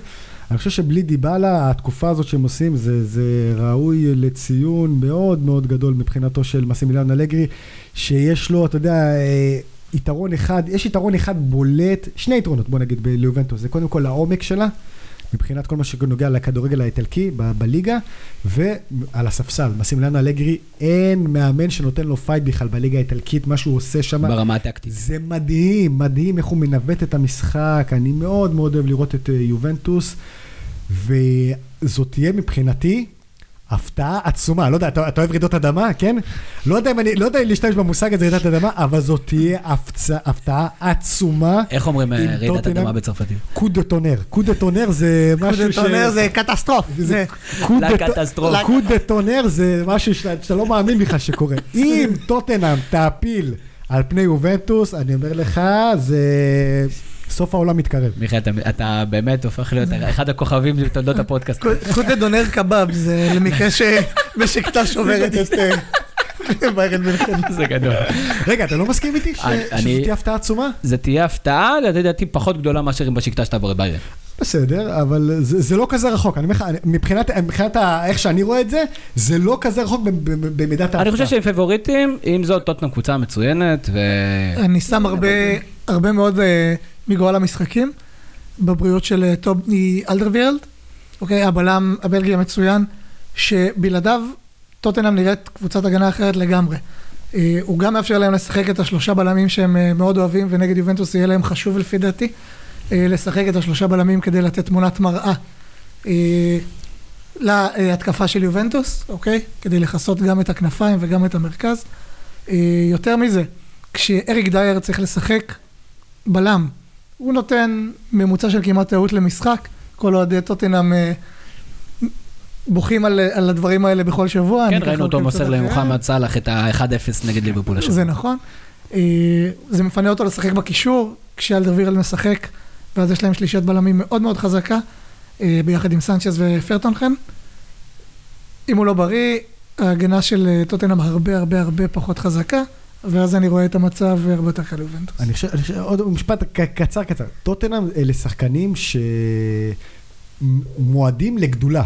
אני חושב שבלי דיבלה, התקופה הזאת שהם עושים, זה, זה ראוי לציון מאוד מאוד גדול מבחינתו של מסימיליאן אלגרי, שיש לו, אתה יודע, אה, יתרון אחד, יש יתרון אחד בולט, שני יתרונות בוא נגיד ליובנטוס, זה קודם כל העומק שלה, מבחינת כל מה שנוגע לכדורגל האיטלקי ב- בליגה, ועל הספסל, מסימילנו אלגרי, אין מאמן שנותן לו fight בכלל בליגה האיטלקית, מה שהוא עושה שם. ברמה הטקטית. זה מדהים, מדהים איך הוא מנווט את המשחק, אני מאוד מאוד אוהב לראות את אה, יובנטוס, וזאת תהיה מבחינתי הפתעה עצומה, לא יודע, אתה, אתה אוהב רעידות אדמה, כן? לא יודע אם אני, לא יודע אם להשתמש במושג הזה רעידת אדמה, אבל זאת תהיה הפתעה עצומה. איך אומרים אה, רעידת? אדמה בצרפתית? coup de tonnerre, coup de tonnerre זה משהו ש... coup de tonnerre זה catastrophe. זה coup de- לקטסטרופה. coup de tonnerre זה משהו שאתה שאתה לא מאמין בכלל שקורה. אם טוטנאם תעפיל על פני יובנטוס, אני אומר לך, זה... סוף העולם מתקרב. מיכאל, אתה- אתה באמת הופך להיות אחד הכוכבים בתולדות הפודקאסט. coup de tonnerre קבב, זה למקרה שמשק תא שוברת את אה. זה גדול. רגע, אתה לא מסכים איתי ש- אני- שזאת אני- תהיה הפתעה עצומה? זה תהיה הפתעה, לדעתי פחות גדולה מאשר אם בשקטה שתעבור את ביירן. בסדר, אבל זה, זה לא כזה רחוק. אני אומר לך, אני- מבחינת, מבחינת ה, איך שאני רואה את זה, זה לא כזה רחוק במידת ההפתעה. אני חושב שהם פבוריטים, עם זאת, טוטנאם קבוצה מצוינת, ו... אני שם הרבה, הרבה מאוד אה, מגורל המשחקים בבריאות של אה, טובי אלדרווירלד, אוקיי, הבלם הבלגי המצוין, שבלעדיו טוטנאם נראית קבוצת הגנה אחרת לגמרי. אה, הוא גם מאפשר להם לשחק את השלושה בלמים שהם אה, מאוד אוהבים, ונגד יובנטוס יהיה להם חשוב לפי דעתי, לשחק את השלושה בלמים כדי לתת תמונת מראה. אה, להתקפה של יובנטוס, אוקיי? כדי לכסות גם את הכנפיים וגם את המרכז. יותר מזה, כשאריק דייר צריך לשחק בלם, הוא נותן ממוצע של כמעט טעות למשחק, כל אוהדי טוטנאם אה, בוכים על, על הדברים האלה בכל שבוע. כן, ראינו אותו מוסר. למוחמד סאלח את ה-1-0 נגד ליברפול השבוע. זה נכון. אה, זה מפנה אותו לשחק בקישור, כשאלדרווירל משחק, ואז יש להם שלישת בלמים מאוד מאוד חזקה, אה, ביחד עם סנצ'ז ופרטונכן. אם הוא לא בריא, ההגנה של טוטנאם הרבה הרבה הרבה פחות חזקה, ואז אני רואה את המצב הרבה יותר קל ליובנטוס. אני חושב, אני חושב, עוד משפט קצר קצר. טוטנאם אלה שחקנים שמועדים לגדולה.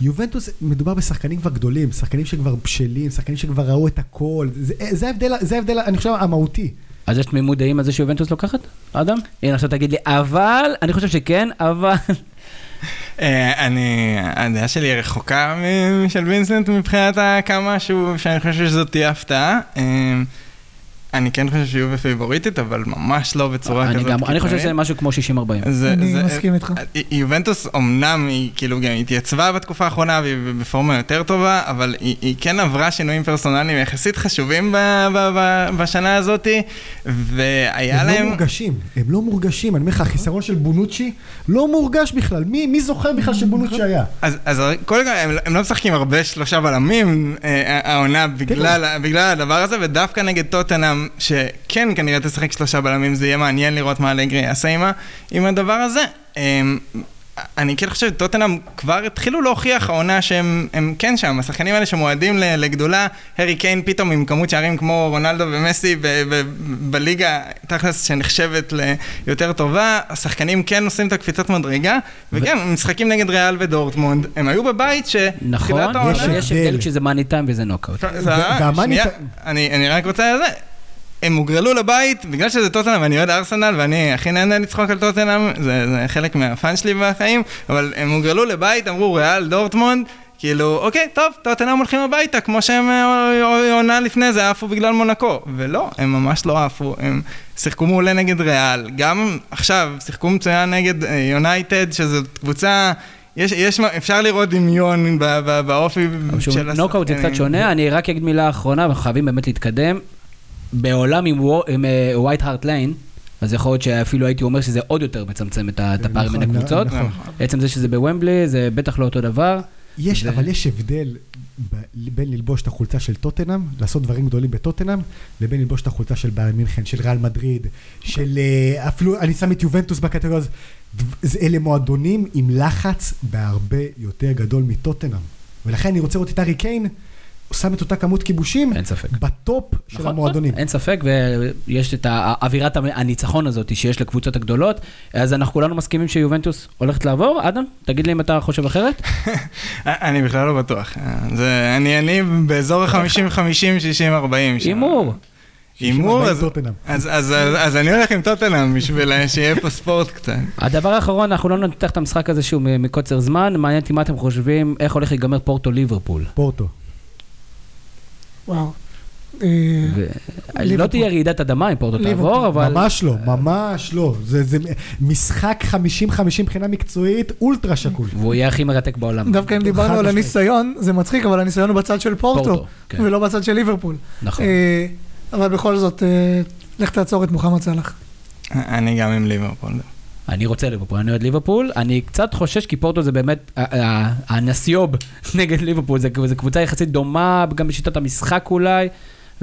יובנטוס, מדובר בשחקנים כבר גדולים, שחקנים שכבר בשלים, שחקנים שכבר ראו את הכל. זה, זה ההבדל, זה ההבדל, אני חושב, המהותי. אז יש תמימות דעים על זה שיובנטוס לוקחת, אדם? הנה עכשיו תגיד לי, אבל, אני חושב שכן, אבל... אה, אני, הדעה שלי רחוקה משל וינסנט מבחינת כמה שהוא, שאני חושב שזאת תהיה הפתעה. אה, אני כן חושב שיהיו בפייבוריטית, אבל ממש לא בצורה אני כזאת. גם- אני חושב. שזה משהו כמו 60-40. זה- אני זה- מסכים איתך. אה, יובנטוס אמנם היא כאילו גם התייצבה בתקופה האחרונה והיא בפורמה יותר טובה, אבל היא, היא כן עברה שינויים פרסונליים יחסית חשובים ב, ב, ב, בשנה הזאת, והיה הם לא להם... מורגשים, הם לא מורגשים. אני אומר לך, החיסרון של בונוצ'י לא מורגש בכלל. מי, מי זוכר בכלל שבונוצ'י היה? אז, אז קודם כל, הם, הם לא משחקים הרבה שלושה בלמים אה, העונה בגלל, בגלל הדבר הזה, ודווקא נגד טוטנאם, שכן כנראה תשחק שלושה בלמים, זה יהיה מעניין לראות מה אלגרי יעשה עם, עם הדבר הזה. אה, אני כן חושב שטוטנאם כבר התחילו להוכיח העונה שהם הם כן שם, השחקנים האלה שמועדים ל- לגדולה, הארי קיין פתאום עם כמות שערים כמו רונלדו ומסי ב- ב- בליגה תכלס שנחשבת ליותר טובה, השחקנים כן עושים את הקפיצת מדרגה, וכן, משחקים נגד ריאל ודורטמונד, הם היו בבית ש... נכון, העונה- יש יש הבדל. כשזה מאני טיים וזה נוקאוט. זה- והמאני שנייה, ט- אני אני רק רוצה לזה. הם הוגרלו לבית, בגלל שזה טוטנאם ואני אוהד ארסנל ואני הכי נהנה לצחוק על טוטנאם, זה, זה חלק מהפאן שלי בחיים, אבל הם הוגרלו לבית, אמרו ריאל, דורטמונד, כאילו, אוקיי, טוב, טוטנאם הולכים הביתה, כמו שהם אה, עונה לפני זה עפו בגלל מונקו. ולא, הם ממש לא עפו, הם שיחקו מעולה נגד ריאל, גם עכשיו שיחקו מצוין נגד אה, יונייטד, שזו קבוצה... יש, יש, אפשר לראות דמיון באופי של נוקאוט זה קצת שונה, אני רק אגיד מילה אחרונה, ואנחנו חייבים באמת להתקדם. בעולם עם ווייט הארט ליין, אז יכול להיות שאפילו הייתי אומר שזה עוד יותר מצמצם את ה- את הפערים בין נכון, הקבוצות. נכון. עצם זה שזה בוומבלי, זה בטח לא אותו דבר. יש, ו- אבל יש הבדל בין ללבוש את החולצה של טוטנאם, לעשות דברים גדולים בטוטנאם, לבין ללבוש את החולצה של ביירן מינכן, של ריאל מדריד, של אה, אפילו, אני שם את יובנטוס בקטגוריה הזאת. אלה מועדונים עם לחץ בהרבה יותר גדול מטוטנאם. ולכן אני רוצה לראות את ארי קיין, שם את אותה כמות כיבושים, אין ספק. בטופ של נכון, המועדונים. אין ספק, ויש את אווירת הניצחון הזאת שיש לקבוצות הגדולות, אז אנחנו כולנו מסכימים שיובנטוס הולכת לעבור. אדם, תגיד לי אם אתה חושב אחרת. אני בכלל לא בטוח. זה, אני, אני באזור ה-50-50, 60-40. שם. הימור. הימור, אז-. אז- אז אז אני הולך עם טוטנאם בשביל שיהיה פה ספורט קצת. הדבר האחרון, אנחנו לא ננתח את המשחק הזה שהוא מ- מקוצר זמן, מעניין אותי מה אתם חושבים, איך הולך להיגמר פורטו ליברפול. פורטו. וואו. אה, לא. תהיה רעידת אדמה אם פורטו. תעבור, אבל... ממש לא, ממש לא. זה משחק 50-50 מבחינה מקצועית, אולטרה שקול. והוא יהיה הכי מרתק בעולם. דווקא אם דיברנו חד על. הניסיון, זה מצחיק, אבל הניסיון הוא בצד של פורטו, כן. ולא בצד של ליברפול. נכון. אה, אבל בכל זאת, אה, לך תעצור את מוחמד סאלח. אני גם עם ליברפול. אני רוצה ליברפול, אני אוהד ליברפול, אני קצת חושש כי פורטו זה באמת הנסיוב נגד ליברפול, זה קבוצה יחסית דומה, גם בשיטת המשחק אולי,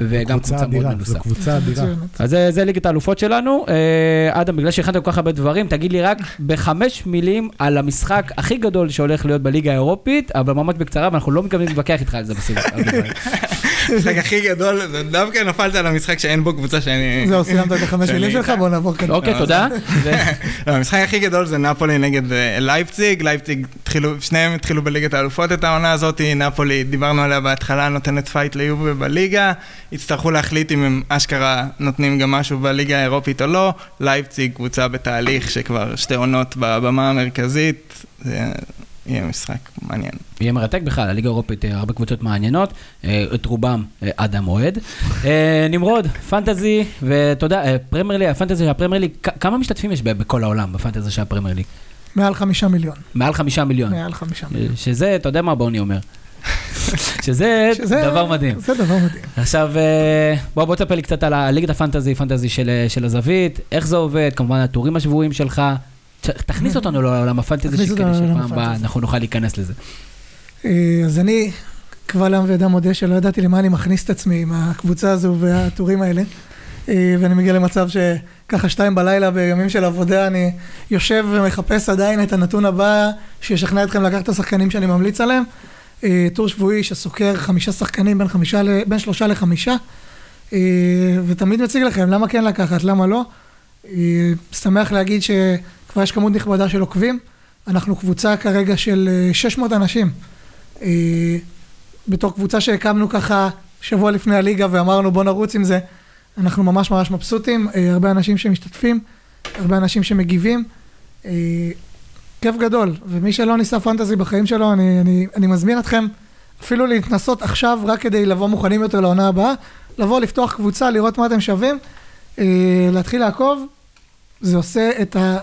וגם קבוצה קבוצה מאוד אדירה, מנוסה. זו קבוצה אדירה. אז זה, זה ליגת האלופות שלנו. אה, אדם, בגלל שהכנת כל כך הרבה דברים, תגיד לי רק בחמש מילים על המשחק הכי גדול שהולך להיות בליגה האירופית, אבל ממש בקצרה, ואנחנו לא מתכוונים להתווכח איתך על זה בסיבוב. המשחק הכי גדול, דווקא נפלת על המשחק שאין בו קבוצה שאני... זהו, סיימת את החמש מילים שלך. בוא נעבור כאן. אוקיי, תודה. לא, המשחק הכי גדול זה נפולי נגד אה, לייפציג, לייפציג שניהם התחילו בליגת האלופות את העונה הזאת, נפולי, דיברנו עליה בהתחלה, נותנת fight ליובה בליגה, יצטרכו להחליט אם הם אשכרה נותנים גם משהו בליגה האירופית או לא, לייפציג קבוצה בתהליך שכבר שתי עונות בבמה המרכזית, יהיה משחק מעניין. יהיה מרתק בכלל, הליגה האירופית, אה, הרבה קבוצות מעניינות, אה, את רובם אה, אדם אוהד. אה, נמרוד, פנטזי, ותודה, פרמייר ליג, הפנטזי של הפרמייר ליג, כ- כמה משתתפים יש בכל העולם בפנטזי של הפרמייר ליג? מעל חמישה מיליון. מעל חמישה מיליון. מעל חמישה מיליון. שזה, אתה יודע מה בוני אומר. שזה שזה- דבר מדהים. זה דבר מדהים. עכשיו, בוא בוא תספר לי קצת על הליגת הפנטזי, פנטזי של, של הזווית, איך זה עובד, כמובן הטורים השבועיים שלך. תכניס אותנו לעולם הפנטזי, שכדי לעולם שפעם הבאה. אנחנו נוכל להיכנס לזה. אה, אז אני קבל עם ועדה מודה שלא ידעתי למה אני מכניס את עצמי עם הקבוצה הזו והטורים האלה. אה, ואני מגיע למצב שככה שתיים בלילה בימים של עבודה, אני יושב ומחפש עדיין את הנתון הבא שישכנע אתכם לקחת את השחקנים שאני ממליץ עליהם. אה, טור שבועי שסוקר חמישה שחקנים בין, חמישה ל... בין שלושה לחמישה. ותמיד מציג לכם למה כן לקחת, למה לא. שמח להגיד שכבר יש כמות נכבדה של עוקבים. אנחנו קבוצה כרגע של אה, 600 אנשים. אה, בתור קבוצה שהקמנו ככה שבוע לפני הליגה ואמרנו בוא נרוץ עם זה. אנחנו ממש ממש מבסוטים, אה, הרבה אנשים שמשתתפים, הרבה אנשים שמגיבים. אה, כיף גדול, ומי שלא ניסה פנטזי בחיים שלו, אני, אני, אני מזמין אתכם אפילו להתנסות עכשיו רק כדי לבוא מוכנים יותר לעונה הבאה, לבוא, לפתוח קבוצה, לראות מה אתם שווים, אה, להתחיל לעקוב, זה עושה את ה...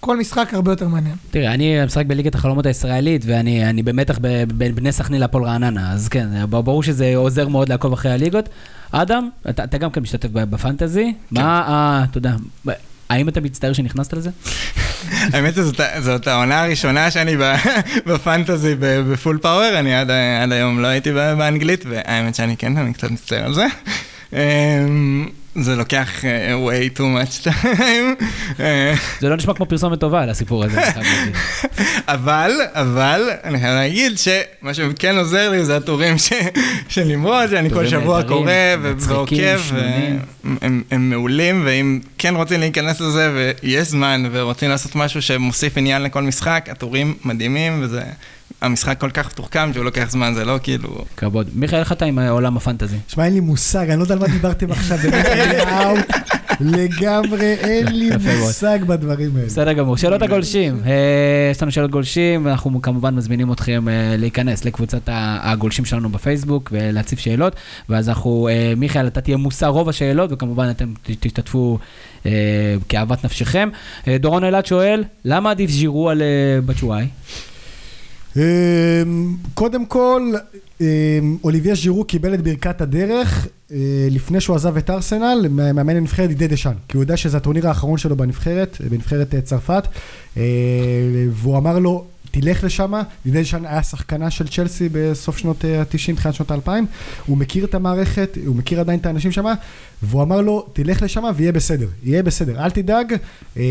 כל משחק הרבה יותר מעניין. תראה, אני משחק בליגת החלומות הישראלית, ואני אני במתח בין בני סכנין להפועל רעננה, אז כן, ברור שזה עוזר מאוד לעקוב אחרי הליגות. אדם, אתה, אתה גם כן משתתף בפנטזי, מה, ה- אתה יודע, האם אתה מצטער שנכנסת לזה? האמת היא, זאת- זאת העונה הראשונה שאני בפנטזי בפול פאוור, אני עד עד היום לא הייתי באנגלית, והאמת שאני כן, אני קצת מצטער על זה. זה לוקח אה, way too much time. זה לא נשמע כמו פרסומת טובה על הסיפור הזה. אבל, אבל, אני חייב להגיד שמה שכן עוזר לי זה הטורים של נמרוד, שאני כל שבוע קורא ועוקב, הם מעולים, ואם כן רוצים להיכנס לזה ויש זמן ורוצים לעשות משהו שמוסיף עניין לכל משחק, הטורים מדהימים, וזה... המשחק כל כך מתוחכם שהוא לוקח זמן, זה לא כאילו... כבוד. מיכאל, איך אתה עם עולם הפנטזי? שמע, אין לי מושג, אני לא יודע על מה דיברתם עכשיו, באמת, אאוט לגמרי, אין לי. מושג בדברים האלה. בסדר גמור. שאלות הגולשים. אה, יש לנו שאלות גולשים, ואנחנו כמובן מזמינים אתכם אה, להיכנס לקבוצת הגולשים שלנו בפייסבוק ולהציב שאלות, ואז אנחנו, אה, מיכאל, אתה תהיה מושא רוב השאלות, וכמובן אתם תשתתפו כאוות נפשכם. דורון אלעד שואל, למה עדיף ז'ירו על? אמ, קודם כל, אמ, אוליביה ז'ירו קיבל את ברכת הדרך אה, לפני שהוא עזב את ארסנל, מאמן הנבחרת דידי דשאן, כי הוא יודע שזה הטורניר האחרון שלו בנבחרת, בנבחרת אה, צרפת, אה, והוא אמר לו, תלך לשם, דידי דשאן היה שחקנה של צ'לסי בסוף שנות ה-90, תחילת שנות ה-2000, הוא מכיר את המערכת, הוא מכיר עדיין את האנשים שם, והוא אמר לו, תלך לשם ויהיה בסדר, יהיה בסדר, אל תדאג, אה,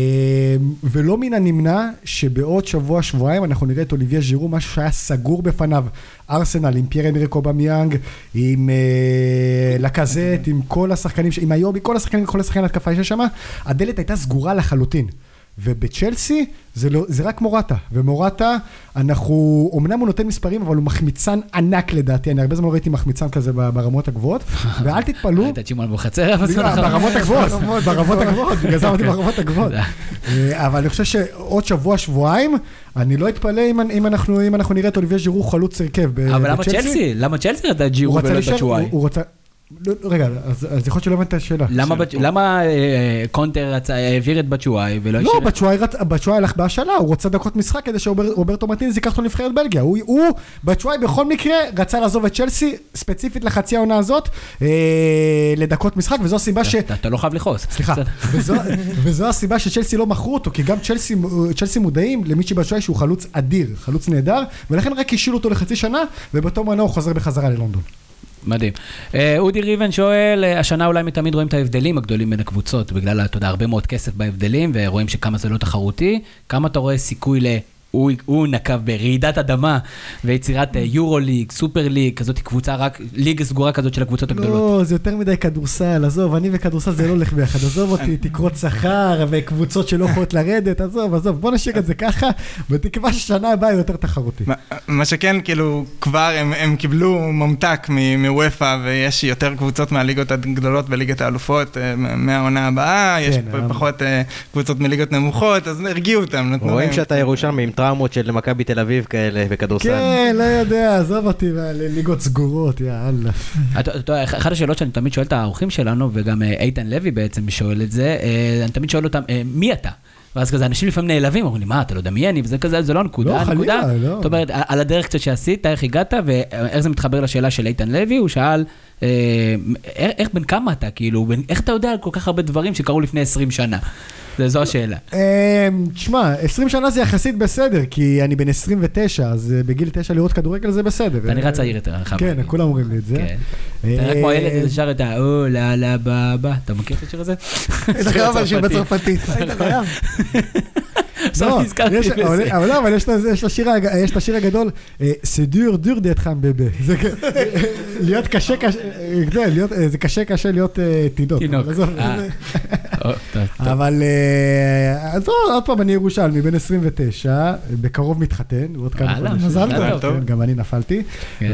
ולא מן הנמנע שבעוד שבוע, שבועיים, אנחנו נראה את אוליבייה ז'ירו, משהו שהיה סגור בפניו, ארסנל, עם פייר אמריק אובמיאנג, עם אה, לקזט, עם כל השחקנים, עם היום, עם כל השחקנים, כל השחקנים התקפה שיש שם, הדלת הייתה סגורה לחלוטין. ובצ'לסי זה, לא, זה רק מורטה, ומורטה, אנחנו, אמנם הוא נותן מספרים, אבל הוא מחמיצן ענק לדעתי, אני הרבה זמן לא ראיתי מחמיצן כזה ברמות הגבוהות, ואל תתפלאו, ראית את שמעון אבוחצירא? האחרון? ברמות הגבוהות, ברמות הגבוהות, בגלל זה אמרתי ברמות הגבוהות. אה, אבל אני חושב שעוד שבוע, שבועיים, אני לא אתפלא אם, אם, אנחנו, אם אנחנו נראה את אוליביה ז'ירו חלוץ הרכב ב- אבל למה בצ'לסי. צ'לסי? למה צ'לסי ראתה את ג'ירו הוא ולא את להישאר, בצ'וואי? רצה... לא, רגע, אז אז יכול להיות שלא הבנת את השאלה. למה אה, קונטר רצה- העביר את בצ'וואי ולא לא, השאיר... רצ- בצ'ואי הלך בהשאלה, הוא רוצה דקות משחק כדי שרוברטו מרטינס ייקח אותו לנבחרת בלגיה. הוא, הוא, בצ'ואי בכל מקרה רצה לעזוב את צ'לסי, ספציפית לחצי העונה הזאת, אה, לדקות משחק, וזו הסיבה ש... אתה- אתה לא חייב לכעוס. סליחה. וזו, וזו הסיבה שצ'לסי לא מכרו אותו, כי גם צ'לסי, צ'לסי מודעים למיצ'י בצ'ואי שהוא חלוץ אדיר, חלוץ נהדר, ולכן רק השאילו אותו לחצי שנה, ובתום העונה הוא חוזר בחזרה ללונדון. מדהים. אה, אודי ריבן שואל, אה, השנה אולי מתמיד רואים את ההבדלים הגדולים בין הקבוצות, בגלל, אתה יודע, הרבה מאוד כסף בהבדלים, ורואים שכמה זה לא תחרותי. כמה אתה רואה סיכוי ל... הוא, הוא נקב ברעידת אדמה ויצירת אה, יורו ליג, סופר ליג, כזאת קבוצה רק, ליגה סגורה כזאת של הקבוצות הגדולות. לא, זה יותר מדי כדורסל, עזוב, אני וכדורסל זה לא הולך ביחד, עזוב אותי, תקרות שכר וקבוצות שלא יכולות לרדת, עזוב, עזוב, בוא נשאיר את זה ככה, בתקווה ששנה הבאה יותר תחרותי. מה- שכן, כאילו, כבר הם, הם קיבלו ממתק מ- מוופא, ויש יותר קבוצות מהליגות הגדולות בליגת האלופות אה, מהעונה הבאה, יש כן, אה. פחות קבוצות מליגות נמוכות, אז הרגיעו אותם, נתנו רואים להם שאתה ירושלמי טראומות של מכבי תל אביב כאלה בכדורסל. כן, לא יודע, עזוב אותי, ליגות סגורות, יאללה. אתה יודע, אחת השאלות שאני תמיד שואל את האורחים שלנו, וגם אה, איתן לוי בעצם שואל את זה, אה, אני תמיד שואל אותם, אה, מי אתה? ואז כזה, אנשים לפעמים נעלבים, אומרים לי, מה, אתה לא יודע מי אני? וזה כזה, זה לא הנקודה. לא, הנקודה, חלילה, לא. זאת אומרת, על הדרך קצת שעשית, איך הגעת, ואיך זה מתחבר לשאלה של איתן לוי, הוא שאל, איך, איך בן כמה אתה, כאילו, בן, איך אתה יודע על כל כך הרבה דברים שקרו לפני 20 שנה? זו השאלה. אמ, תשמע, 20 שנה זה יחסית בסדר, כי אני בן 29, אז אה, בגיל 9 לראות כדורגל זה בסדר. אתה נראה צעיר יותר, אני חייב כן. כולם אומרים לי את זה. כן. אה, אתה נראה כמו הילד הזה שר את ה... או, לה, לה, בה, בה. אתה מכיר את השיר הזה? היית חייב על שיר בצרפתית. היית חייב. עכשיו לא, נזכרתי בזה. אבל לא, אבל יש את השיר הגדול, זה דור דור דעת חם בבה. להיות קשה קשה, אה, זה, אה, זה קשה קשה להיות אה, תינוק. תינוק. אבל אה. אה, אז עוד- עוד פעם, אני ירושלמי, בן 29, בקרוב מתחתן, עוד כמה חודשים. מזל טוב. גם אני נפלתי. כן.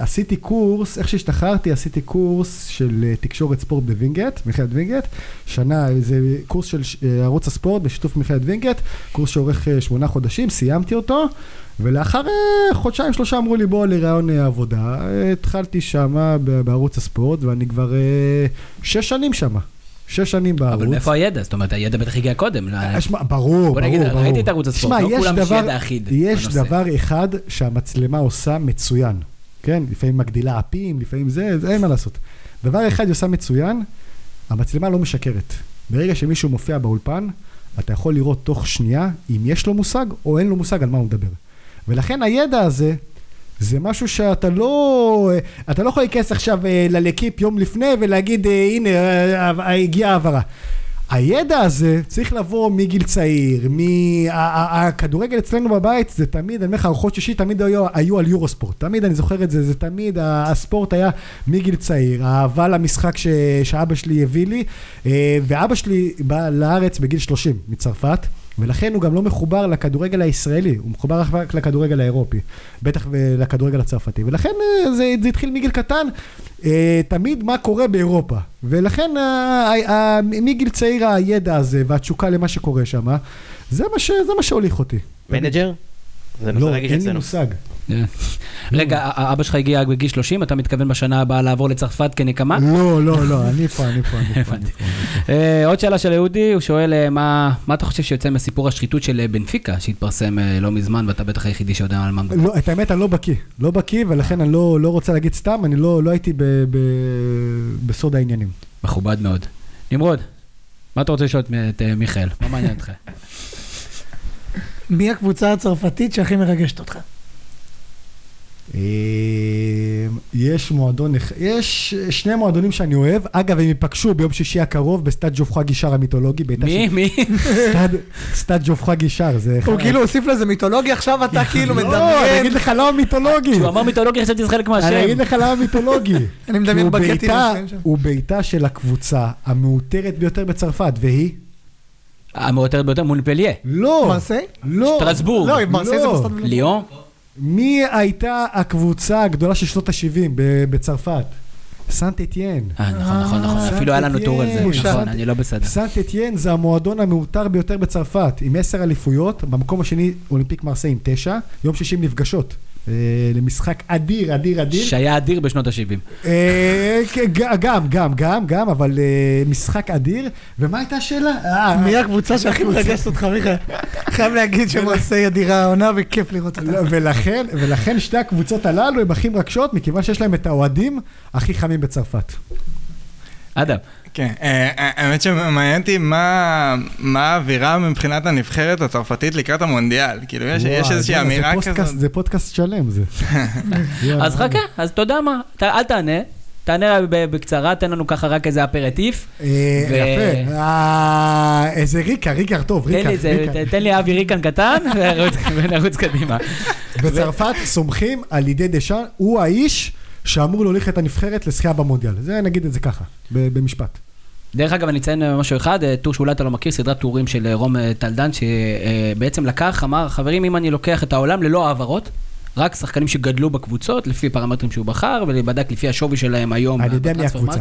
ועשיתי קורס, איך שהשתחררתי, עשיתי קורס של אה, תקשורת ספורט בווינגייט, מכללת וינגייט. שנה, זה קורס של אה, ערוץ הספורט בשיתוף מכללת וינגייט, קורס שאורך אה, שמונה חודשים, סיימתי אותו. ולאחר אה, חודשיים שלושה אמרו לי בוא לראיון אה, עבודה, התחלתי שמה ב- בערוץ הספורט ואני כבר שש שנים שמה, שש שנים בערוץ. אבל מאיפה הידע? זאת אומרת, הידע בטח הגיע קודם. לא- אה, שמע, ברור, בוא נגיד, ברור, ברור. ראיתי את ערוץ הספורט, שמע, לא יש כולם יש דבר- ידע אחיד יש בנושא. דבר אחד שהמצלמה עושה מצוין, כן? לפעמים מגדילה אפים, לפעמים זה, זה אין מה לעשות. דבר אחד היא עושה מצוין, המצלמה לא משקרת. ברגע שמישהו מופיע באולפן, אתה יכול לראות תוך שנייה אם יש לו מושג או אין לו מושג על מה הוא מדבר. ולכן הידע הזה, זה משהו שאתה לא, אתה לא יכול להיכנס עכשיו אה, ללקיפ יום לפני ולהגיד, אה, הנה, אה, הגיעה העברה. הידע הזה צריך לבוא מגיל צעיר, הכדורגל אצלנו בבית זה תמיד, אני אומר לך, ארוחות שישי תמיד היו, היו על יורוספורט, תמיד אני זוכר את זה, זה תמיד, הספורט היה מגיל צעיר, האהבה למשחק ש... שאבא שלי הביא לי, אה, ואבא שלי בא לארץ בגיל 30 מצרפת. ולכן הוא גם לא מחובר לכדורגל הישראלי, הוא מחובר רק לכדורגל האירופי, בטח לכדורגל הצרפתי, ולכן אה, זה, זה התחיל מגיל קטן, אה, תמיד מה קורה באירופה, ולכן אה, מגיל צעיר הידע הזה והתשוקה למה שקורה שם, זה מה, ש, זה מה שהוליך אותי. מנג'ר? זה לא, אין לי. מושג. כן. רגע, אבא שלך הגיע בגיל 30, אתה מתכוון בשנה הבאה לעבור לצרפת כנקמה? לא, לא, לא, אני פה, אני פה, אני. אה, עוד שאלה של אהודי, הוא שואל אה, מה מה אתה חושב שיוצא מסיפור השחיתות של אה, בנפיקה, שהתפרסם לא מזמן, ואתה בטח היחידי שיודע על מה מדובר. לא, את האמת, אני לא בקיא. לא בקיא, ולכן אני לא, לא רוצה להגיד סתם, אני לא, לא הייתי ב, ב, בסוד העניינים. מכובד מאוד. נמרוד, מה אתה רוצה לשאול את מיכאל? מה מעניין אותך? מי הקבוצה הצרפתית שהכי מרגשת אותך? אה, יש מועדון, יש שני מועדונים שאני אוהב. אגב, הם ייפגשו ביום שישי הקרוב בסטאד ג'ופרואה גישאר המיתולוגי. מי? מי? סטאד- סטאד ג'ופרואה גישאר, זה... הוא כאילו הוסיף לזה מיתולוגיה, עכשיו אתה כאילו לא, אני מדמיין. אגיד לך למה מיתולוגי. כשהוא אמר מיתולוגיה, חשבתי שזה חלק מהשם. אני אגיד לך למה מיתולוגי. אני מדמיין בגטים. הוא ביתה של הקבוצה המעוטרת ביותר בצרפת, והיא? המעוטרת ביותר מול פליה. לא. מרסיי? לא. שטרסבורג. לא, מרסיי זה בסטאד ולודרום. ליאון? מי הייתה הקבוצה הגדולה של שנות ה-70 בצרפת? סנט אתיין. אה, נכון, נכון, נכון. אה, אפילו היה לנו טור על זה. נכון, אני לא בסדר. סנט אתיין זה המועדון המעוטר ביותר בצרפת, עם עשר אליפויות, במקום השני אולימפיק מרסיי עם תשע, יום שישי הם נפגשות. אה, למשחק אדיר, אדיר, אדיר. שהיה אדיר בשנות ה-70. אה, כן, גם, גם, גם, גם, אבל אה, משחק אדיר. ומה הייתה השאלה? מי הקבוצה שהכי מרגשת אותך, מיכאל? חייב להגיד שמרסיי אדירה העונה וכיף לראות אותה. ולכן, ולכן שתי הקבוצות הללו הן הכי מרגשות, מכיוון שיש להם את האוהדים הכי חמים בצרפת. אדם. כן, אה, אה, האמת שמעניין אותי מה מה האווירה מבחינת הנבחרת הצרפתית לקראת המונדיאל. כאילו, יש איזושהי אמירה כזאת. זה פודקאסט שלם, זה. אז חכה, אז אתה יודע מה, ת- אל תענה. תענה ב- בקצרה, תן לנו ככה רק איזה אפרטיף. אה, יפה. איזה ריקה, ריקה טוב, ריקה. תן לי אבי ריקן קטן, ונרוץ- קדימה. בצרפת סומכים על דידייה דשאן, הוא האיש שאמור להוליך את הנבחרת לזכייה במונדיאל. זה נגיד את זה ככה, במשפט. דרך אגב, אני אציין משהו אחד, אה, טור שאולי אתה לא מכיר, סדרת טורים של אה, רום אה, טלדן, שבעצם לקח, אמר, חברים, אם אני לוקח את העולם ללא העברות, רק שחקנים שגדלו בקבוצות, לפי פרמטרים שהוא בחר, ובדק לפי השווי שלהם היום אני יודע מי הקבוצה.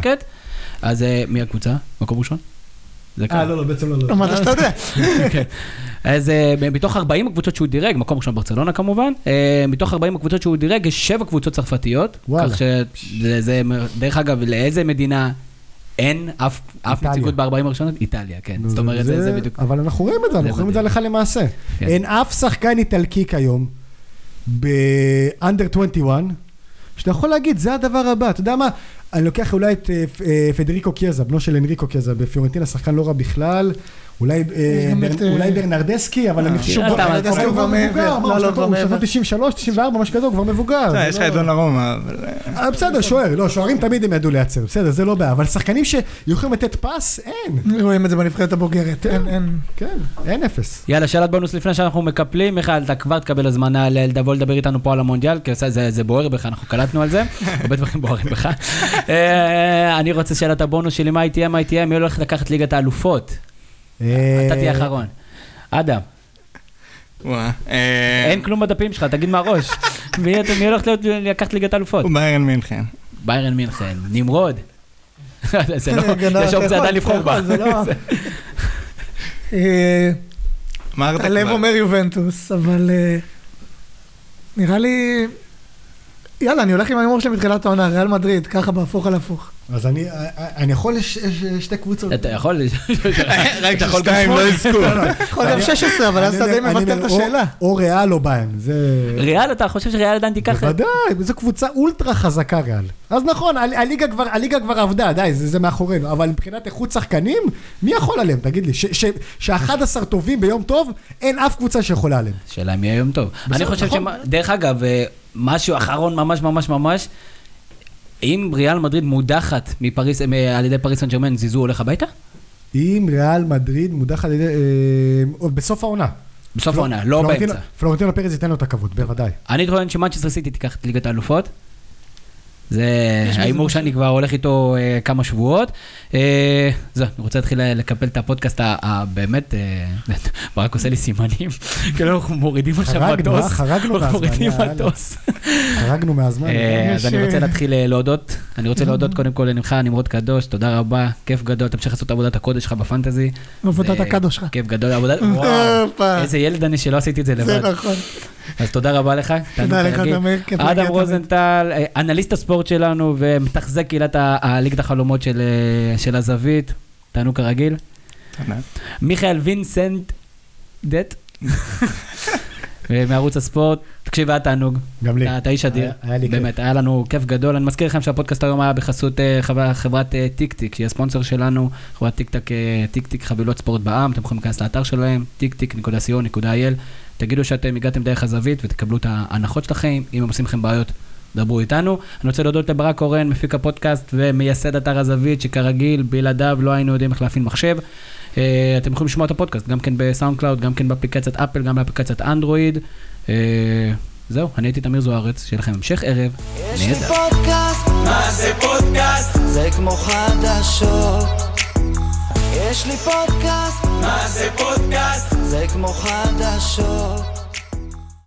אז אה, מי הקבוצה? מקום ראשון? זה אה, לא, לא, בעצם לא, לא. אמרת שאתה יודע. כן. אז אה, מתוך 40 הקבוצות שהוא דירג, מקום ראשון ברצלונה כמובן, אה, מתוך 40 הקבוצות שהוא דירג, יש 7 קבוצות צרפתיות. וואלה. כך שזה, זה- דרך אגב, לאיזה מדינה אין אף. נציגות ב-40 הראשונות? איטליה, כן. זאת אומרת, זה זה בדיוק. אבל אנחנו רואים את זה, אנחנו רואים את זה. הלכה למעשה. כן. אין אף שחקן איטלקי כיום, ב-under 21, שאתה יכול להגיד, זה הדבר הבא, אתה יודע מה? אני לוקח אולי את אה, אה, פדריקו קיאזה, בנו של אנריקו קיאזה, בפיורנטינה, שחקן לא רע בכלל. אולי, אה, אה, אולי ברנרדסקי, אבל אני חושב שהוא כבר- מבוגר. מה, לא, הוא לא, שנות- הוא שנות מעבר. 93, 94, משהו כזה, הוא כבר מבוגר. יש לך את דונרומה. אה, אה, בסדר, שוער, לא, שוערים תמיד הם ידעו לייצר, בסדר, זה לא בעיה, אבל שחקנים שיכולים לתת פס, אין. רואים את זה בנבחרת הבוגרת. אין, אין. כן, אין אפס. יאללה, שאלת בונוס לפני שאנחנו מקפלים. מיכאל, אתה כבר תקבל הזמנה לבוא לדבר איתנו פה על המונדיאל, כי זה- בוער בך, אנחנו קלטנו על זה. הרבה דברים בוערים בך. אה, אני רוצה שאלת הבונוס שלי, מה תהיה, מה תהיה, מי הולך לקחת ליגת האלופות? אתה תהיה אחרון. אדם. אה, אין כלום בדפים שלך, תגיד מהראש. מי הולך להיות- לקחת ליגת האלופות? הוא ביירן מינכן. ביירן מינכן, נמרוד. זה לא, הגנה, יש אופציה יכול, עדיין לבחור בה. לא- אה, הלב. אומר יובנטוס, אבל אה, נראה לי... יאללה, אני הולך עם ההימור שלי מתחילת העונה, ריאל מדריד, ככה בהפוך על הפוך. אז אני, אני יכול שתי קבוצות. אתה יכול, רק ששתיים לא. יזכו. יכול גם 16, אבל אז אתה די מבטל את השאלה. או ריאל או ביין, זה... ריאל, אתה חושב שריאל עדיין תיקח? בוודאי, זו קבוצה אולטרה חזקה ריאל. אז נכון, הליגה כבר, עבדה, די, זה, זה מאחורינו, אבל מבחינת איכות שחקנים, מי יכול עליהם, תגיד לי? ש-11 טובים ביום טוב, אין אף קבוצה שיכולה עליהם. שאלה מי היום טוב. אני חושב נכון. ש... דרך אגב, אה, משהו אחרון ממש ממש ממש, אם ריאל מדריד מודחת מפריס, מ- על ידי פריס סן ג'רמן, זיזו הולך הביתה? אם ריאל מדריד מודח על ידי... אה, בסוף העונה. בסוף העונה, לא באמצע. פלורנטינו פרז ייתן לו את הכבוד, בוודאי. אני טוען שמנצ'סטר סיטי תיקח את ליגת האלופות. זה ההימור. שאני כבר הולך איתו אה, כמה שבועות. אה, זהו, אני רוצה להתחיל אה, לקפל את הפודקאסט הבאמת, אה, ברק עושה לי סימנים, כאילו אנחנו מורידים עכשיו חרגנו, מטוס. אה? חרגנו אנחנו מהזמן. חרגנו מהזמן. אה, אז יש, אני רוצה אה, להתחיל אה, להודות, אני רוצה להודות קודם כל לנמך נמרוד קדוש, תודה רבה, כיף גדול, תמשיך לעשות עבודת הקודש שלך בפנטזי. עבודת זה הקדוש שלך. כיף גדול, עבודת, וואו. איזה ילד אני שלא עשיתי את זה זה לבד. נכון. אז תודה רבה לך. תודה לך. תמיר, אדם. רוזנטל, אה, אנליסט הספורט שלנו ומתחזק קהילת הליגת החלומות של, אה, הזווית, תענוג כרגיל. מיכאל וינסנט דט, מערוץ הספורט, תקשיב, היה תענוג. גם לי. אתה- איש אדיר, היה- לי כיף. באמת, היה לנו כיף גדול. אני מזכיר לכם שהפודקאסט היום היה בחסות אה, חבר- חברת אה, טיק טיק, שהיא הספונסר שלנו, חברת טיק טיק, אה, טיק טיק חבילות ספורט בע"מ, אתם יכולים להיכנס לאתר שלהם, טיק-טיק.co.il, תגידו שאתם הגעתם דרך הזווית ותקבלו את ההנחות שלכם, אם הם עושים לכם בעיות. דברו איתנו. אני רוצה להודות לברק קורן, מפיק הפודקאסט ומייסד אתר הזווית, שכרגיל, בלעדיו לא היינו יודעים איך להפעיל מחשב. אה, אתם יכולים לשמוע את הפודקאסט, גם כן בסאונד קלאוד, גם כן באפליקציית אפל, גם באפליקציית אנדרואיד. אה, זהו, אני הייתי תמיר זוארץ, שיהיה לכם המשך ערב יש לי. פודקאסט, מה זה פודקאסט? זה כמו חדשות. יש לי פודקאסט, מה זה פודקאסט? זה כמו חדשות.